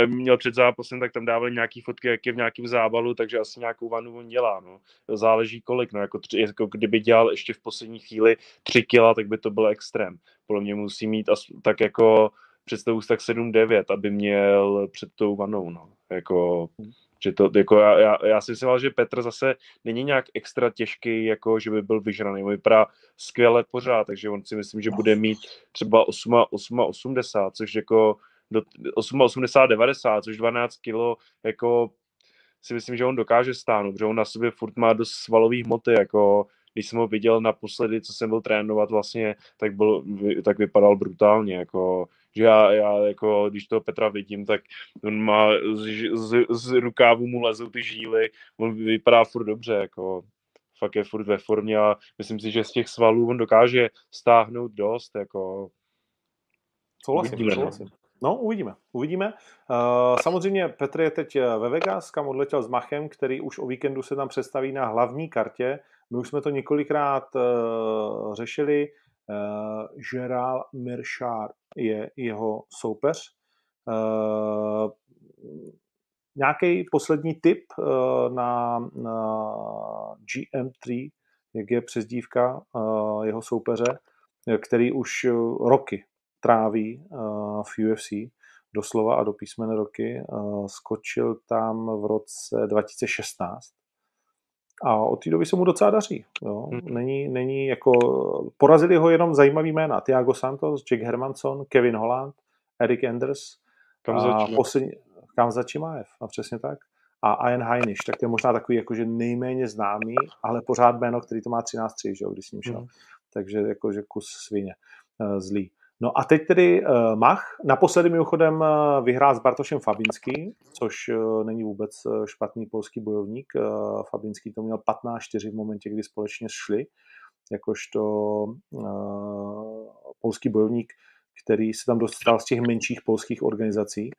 měl před zápasem, tak tam dávali nějaký fotky, jak je v nějakém zábalu, takže asi nějakou vanu on dělá, no. Záleží kolik, no, jako, tři, jako kdyby dělal ještě v poslední chvíli tři kila, tak by to byl extrém. Podle mě musí mít as, tak jako představu tak 7-9, aby měl před tou vanou, no. Jako, že to, jako já, já, já si myslím, že Petr zase není nějak extra těžký, jako že by byl vyžraný. On vypadá skvěle pořád, takže on si myslím, že bude mít třeba 8, 8, 80, což jako do 80-90, což 12 kilo, jako si myslím, že on dokáže stáhnout, protože on na sobě furt má dost svalových hmoty, jako když jsem ho viděl naposledy, co jsem byl trénovat vlastně, tak, byl, tak vypadal brutálně, jako, že já, já jako, když toho Petra vidím, tak on má z, z, z rukávu mu lezou ty žíly, on vypadá furt dobře, jako fakt je furt ve formě a myslím si, že z těch svalů on dokáže stáhnout dost, jako Souhlasím, no. souhlasím. No, uvidíme. Uvidíme. Uh, samozřejmě Petr je teď ve Vegas, kam odletěl s Machem, který už o víkendu se tam představí na hlavní kartě. My už jsme to několikrát uh, řešili. Gerald Miršár je jeho soupeř. Nějaký poslední tip na, na GM3, jak je přezdívka jeho soupeře, který už roky tráví uh, v UFC, doslova a do písmene roky. Uh, skočil tam v roce 2016 a od té doby se mu docela daří. Jo. Není, není jako, porazili ho jenom zajímavý jména. Thiago Santos, Jack Hermanson, Kevin Holland, Eric Anders Kam a začíná? poslední, a přesně tak. A Ian Heinisch, tak to je možná takový jakože nejméně známý, ale pořád jméno, který to má 13-3, že jo, když s ním šel. Hmm. Takže jakože kus svině uh, zlý. No a teď tedy uh, Mach. Naposledy mimochodem uh, vyhrál s Bartošem Fabinský, což uh, není vůbec špatný polský bojovník. Uh, Fabinský to měl 15-4 v momentě, kdy společně šli, jakožto uh, polský bojovník, který se tam dostal z těch menších polských organizací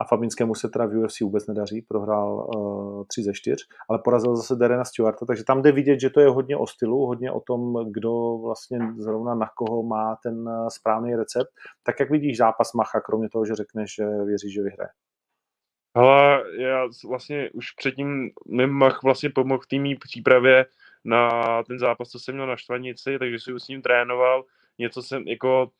a Fabinskému se teda v UFC vůbec nedaří, prohrál uh, 3 ze 4, ale porazil zase Derena Stewarta, takže tam jde vidět, že to je hodně o stylu, hodně o tom, kdo vlastně zrovna na koho má ten eh, správný recept. Tak jak vidíš zápas Macha, kromě toho, že řekneš, že věříš, že vyhraje? Hele, já vlastně už předtím mi Mach vlastně pomohl té mý přípravě na ten zápas, co jsem měl na Štvanici, takže jsem s ním trénoval. Něco jsem, jako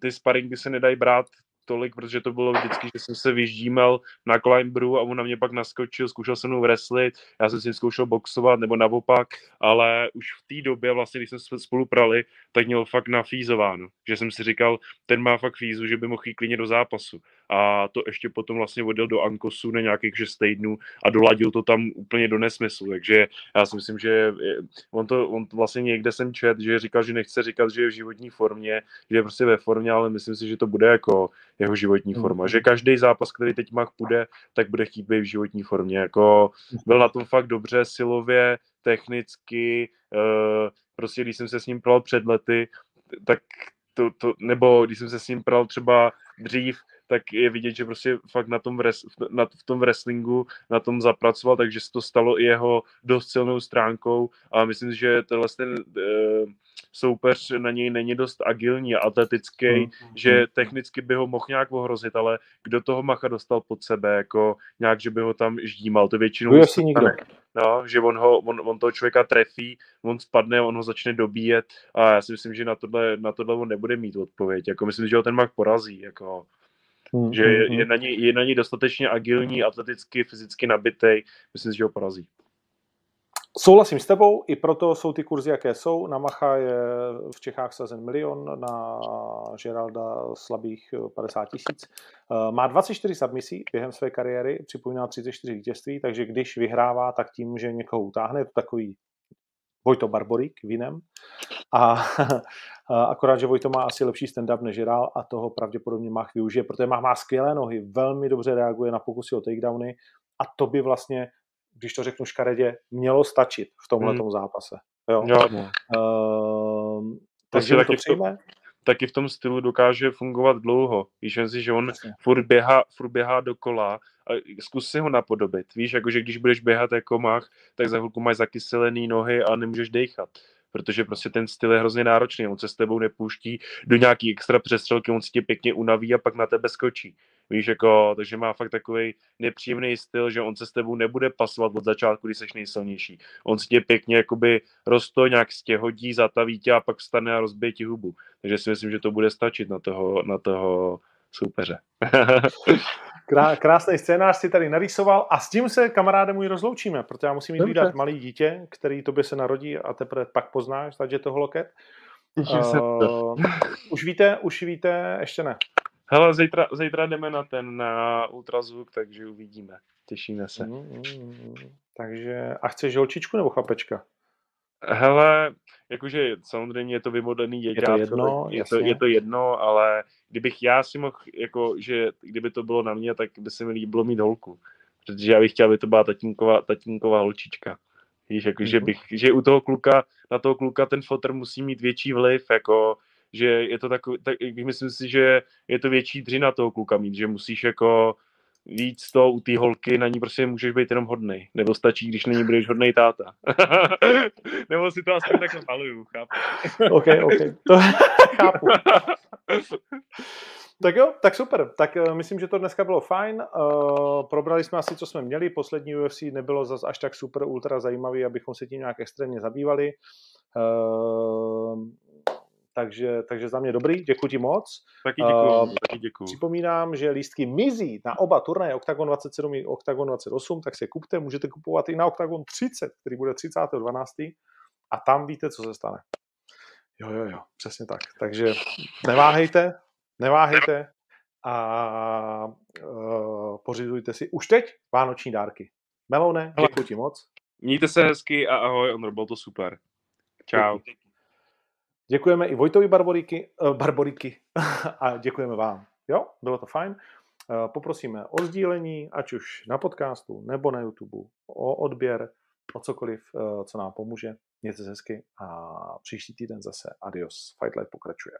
ty sparingy se nedají brát tolik, protože to bylo vždycky, že jsem se vyždímal na climberu a on na mě pak naskočil, zkoušel se mnou wrestlit, já jsem si zkoušel boxovat nebo naopak, ale už v té době, vlastně, když jsme spolu prali, tak měl fakt nafízováno, že jsem si říkal, ten má fakt fízu, že by mohl jít klidně do zápasu. A to ještě potom vlastně odjel do Ankosu na nějakých 6 týdnů a doladil to tam úplně do nesmyslu. Takže já si myslím, že on to, on to vlastně někde jsem čet, že říkal, že nechce říkat, že je v životní formě, že je prostě ve formě, ale myslím si, že to bude jako jeho životní forma. Že každý zápas, který teď Mach půjde, tak bude chtít být v životní formě. Jako byl na tom fakt dobře silově, technicky, eh, prostě když jsem se s ním pral před lety, tak to, to, nebo když jsem se s ním pral třeba dřív, tak je vidět, že prostě fakt na tom, wres, na, v tom wrestlingu na tom zapracoval, takže se to stalo i jeho dost silnou stránkou a myslím si, že tenhle ten uh, soupeř na něj není dost agilní a atletický, Hmm. že technicky by ho mohl nějak ohrozit, ale kdo toho Macha dostal pod sebe, jako nějak, že by ho tam ždímal, to většinou UFC se nikdo. No, že on, ho, on, on toho člověka trefí, on spadne, on ho začne dobíjet a já si myslím, že na tohle, na tohle on nebude mít odpověď. Jako myslím, že ho ten Mach porazí. Jako, Hmm, že je, je, na něj, je na něj dostatečně agilní, atleticky, fyzicky nabitej. Myslím si, že ho porazí. Souhlasím s tebou, i proto jsou ty kurzy, jaké jsou. Na Macha je v Čechách sazen milion, na Geralda slabých 50 tisíc. Eh, Má 24 submisí během své kariéry, připomíná 34 vítězství, takže když vyhrává, tak tím, že někoho utáhne, je to takový Vojto Barborík vinem. A, a akorát, že Vojto má asi lepší stand-up než Žeral a toho pravděpodobně Mach využije, protože Mach má skvělé nohy, velmi dobře reaguje na pokusy o takedowny a to by vlastně, když to řeknu škaredě, mělo stačit v tomhle Hmm. zápase. Jo. Jo. Uh, takže taky to tom- přijme? Taky v tom stylu dokáže fungovat dlouho. Víš, si, že on furt běhá, furt běhá dokola a zkus si ho napodobit. Víš, jakože když budeš běhat jako mach, tak za chvilku máš zakyselený nohy a nemůžeš dechat. Protože prostě ten styl je hrozně náročný. On se s tebou nepouští do nějaký extra přestřelky, on si tě pěkně unaví a pak na tebe skočí. Víš, jako, takže má fakt takový nepříjemný styl, že on se s tebou nebude pasovat od začátku, když jsi nejsilnější. On si tě pěkně jakoby rosto, nějak z tě hodí, zataví tě a pak vstane a rozbije ti hubu. Takže si myslím, že to bude stačit na toho, na toho soupeře. Krá, krásný scénář si tady narýsoval a s tím se kamaráde můj rozloučíme, protože já musím jít Dobře. vydat malý dítě, který tobě se narodí a teprve pak poznáš, takže toho loket. Těším se. Uh, už víte, už víte, ještě ne. Hele, zítra, zítra jdeme na ten, na ultrazvuk, takže uvidíme. Těšíme se. Mm, mm, mm. Takže, a chceš holčičku nebo chlapečka? Hele, jakože samozřejmě je to vymodený Je to jedno, je, to, je to jedno, ale kdybych já si mohl, jako, že kdyby to bylo na mě, tak by se mi líbilo mít holku. Protože já bych chtěl, aby to byla tatínková, tatínková holčička. Víš, jako, že, Mhm. bych, že u toho kluka, na toho kluka ten fotr musí mít větší vliv, jako, že je to takový, tak, myslím si, že je to větší dřina toho kluka mít, že musíš jako víc to u té holky, na ní prostě můžeš být jenom hodnej. Nebo stačí, když na ní budeš hodnej táta. Nebo si to aspoň takhle maluju, chápu. OK, OK, to chápu. Tak jo, tak super. Tak uh, myslím, že to dneska bylo fajn. Uh, probrali jsme asi, co jsme měli. Poslední UFC nebylo zas až tak super ultra zajímavý, abychom se tím nějak extrémně zabývali. Uh, takže, takže za mě dobrý, děkuji ti moc. Taky děkuju, Uh, taky děkuju. Připomínám, že lístky mizí na oba turnaje Octagon 27 i Octagon 28, tak si je kupte, můžete kupovat i na Octagon 30, který bude 30.12. A tam víte, co se stane. Jo, jo, jo, přesně tak. Takže neváhejte, neváhejte a uh, pořizujte si už teď vánoční dárky. Melone, děkuji ti moc. Mějte se hezky a ahoj, Ondro, bylo to super. Čau. Děkujeme i Vojtovi Barboriky, uh, Barboriky a děkujeme vám. Jo, bylo to fajn. Uh, poprosíme o sdílení, ať už na podcastu nebo na YouTube, o odběr, o cokoliv, uh, co nám pomůže. Mějte se hezky a příští týden zase adios. Fight Life pokračuje.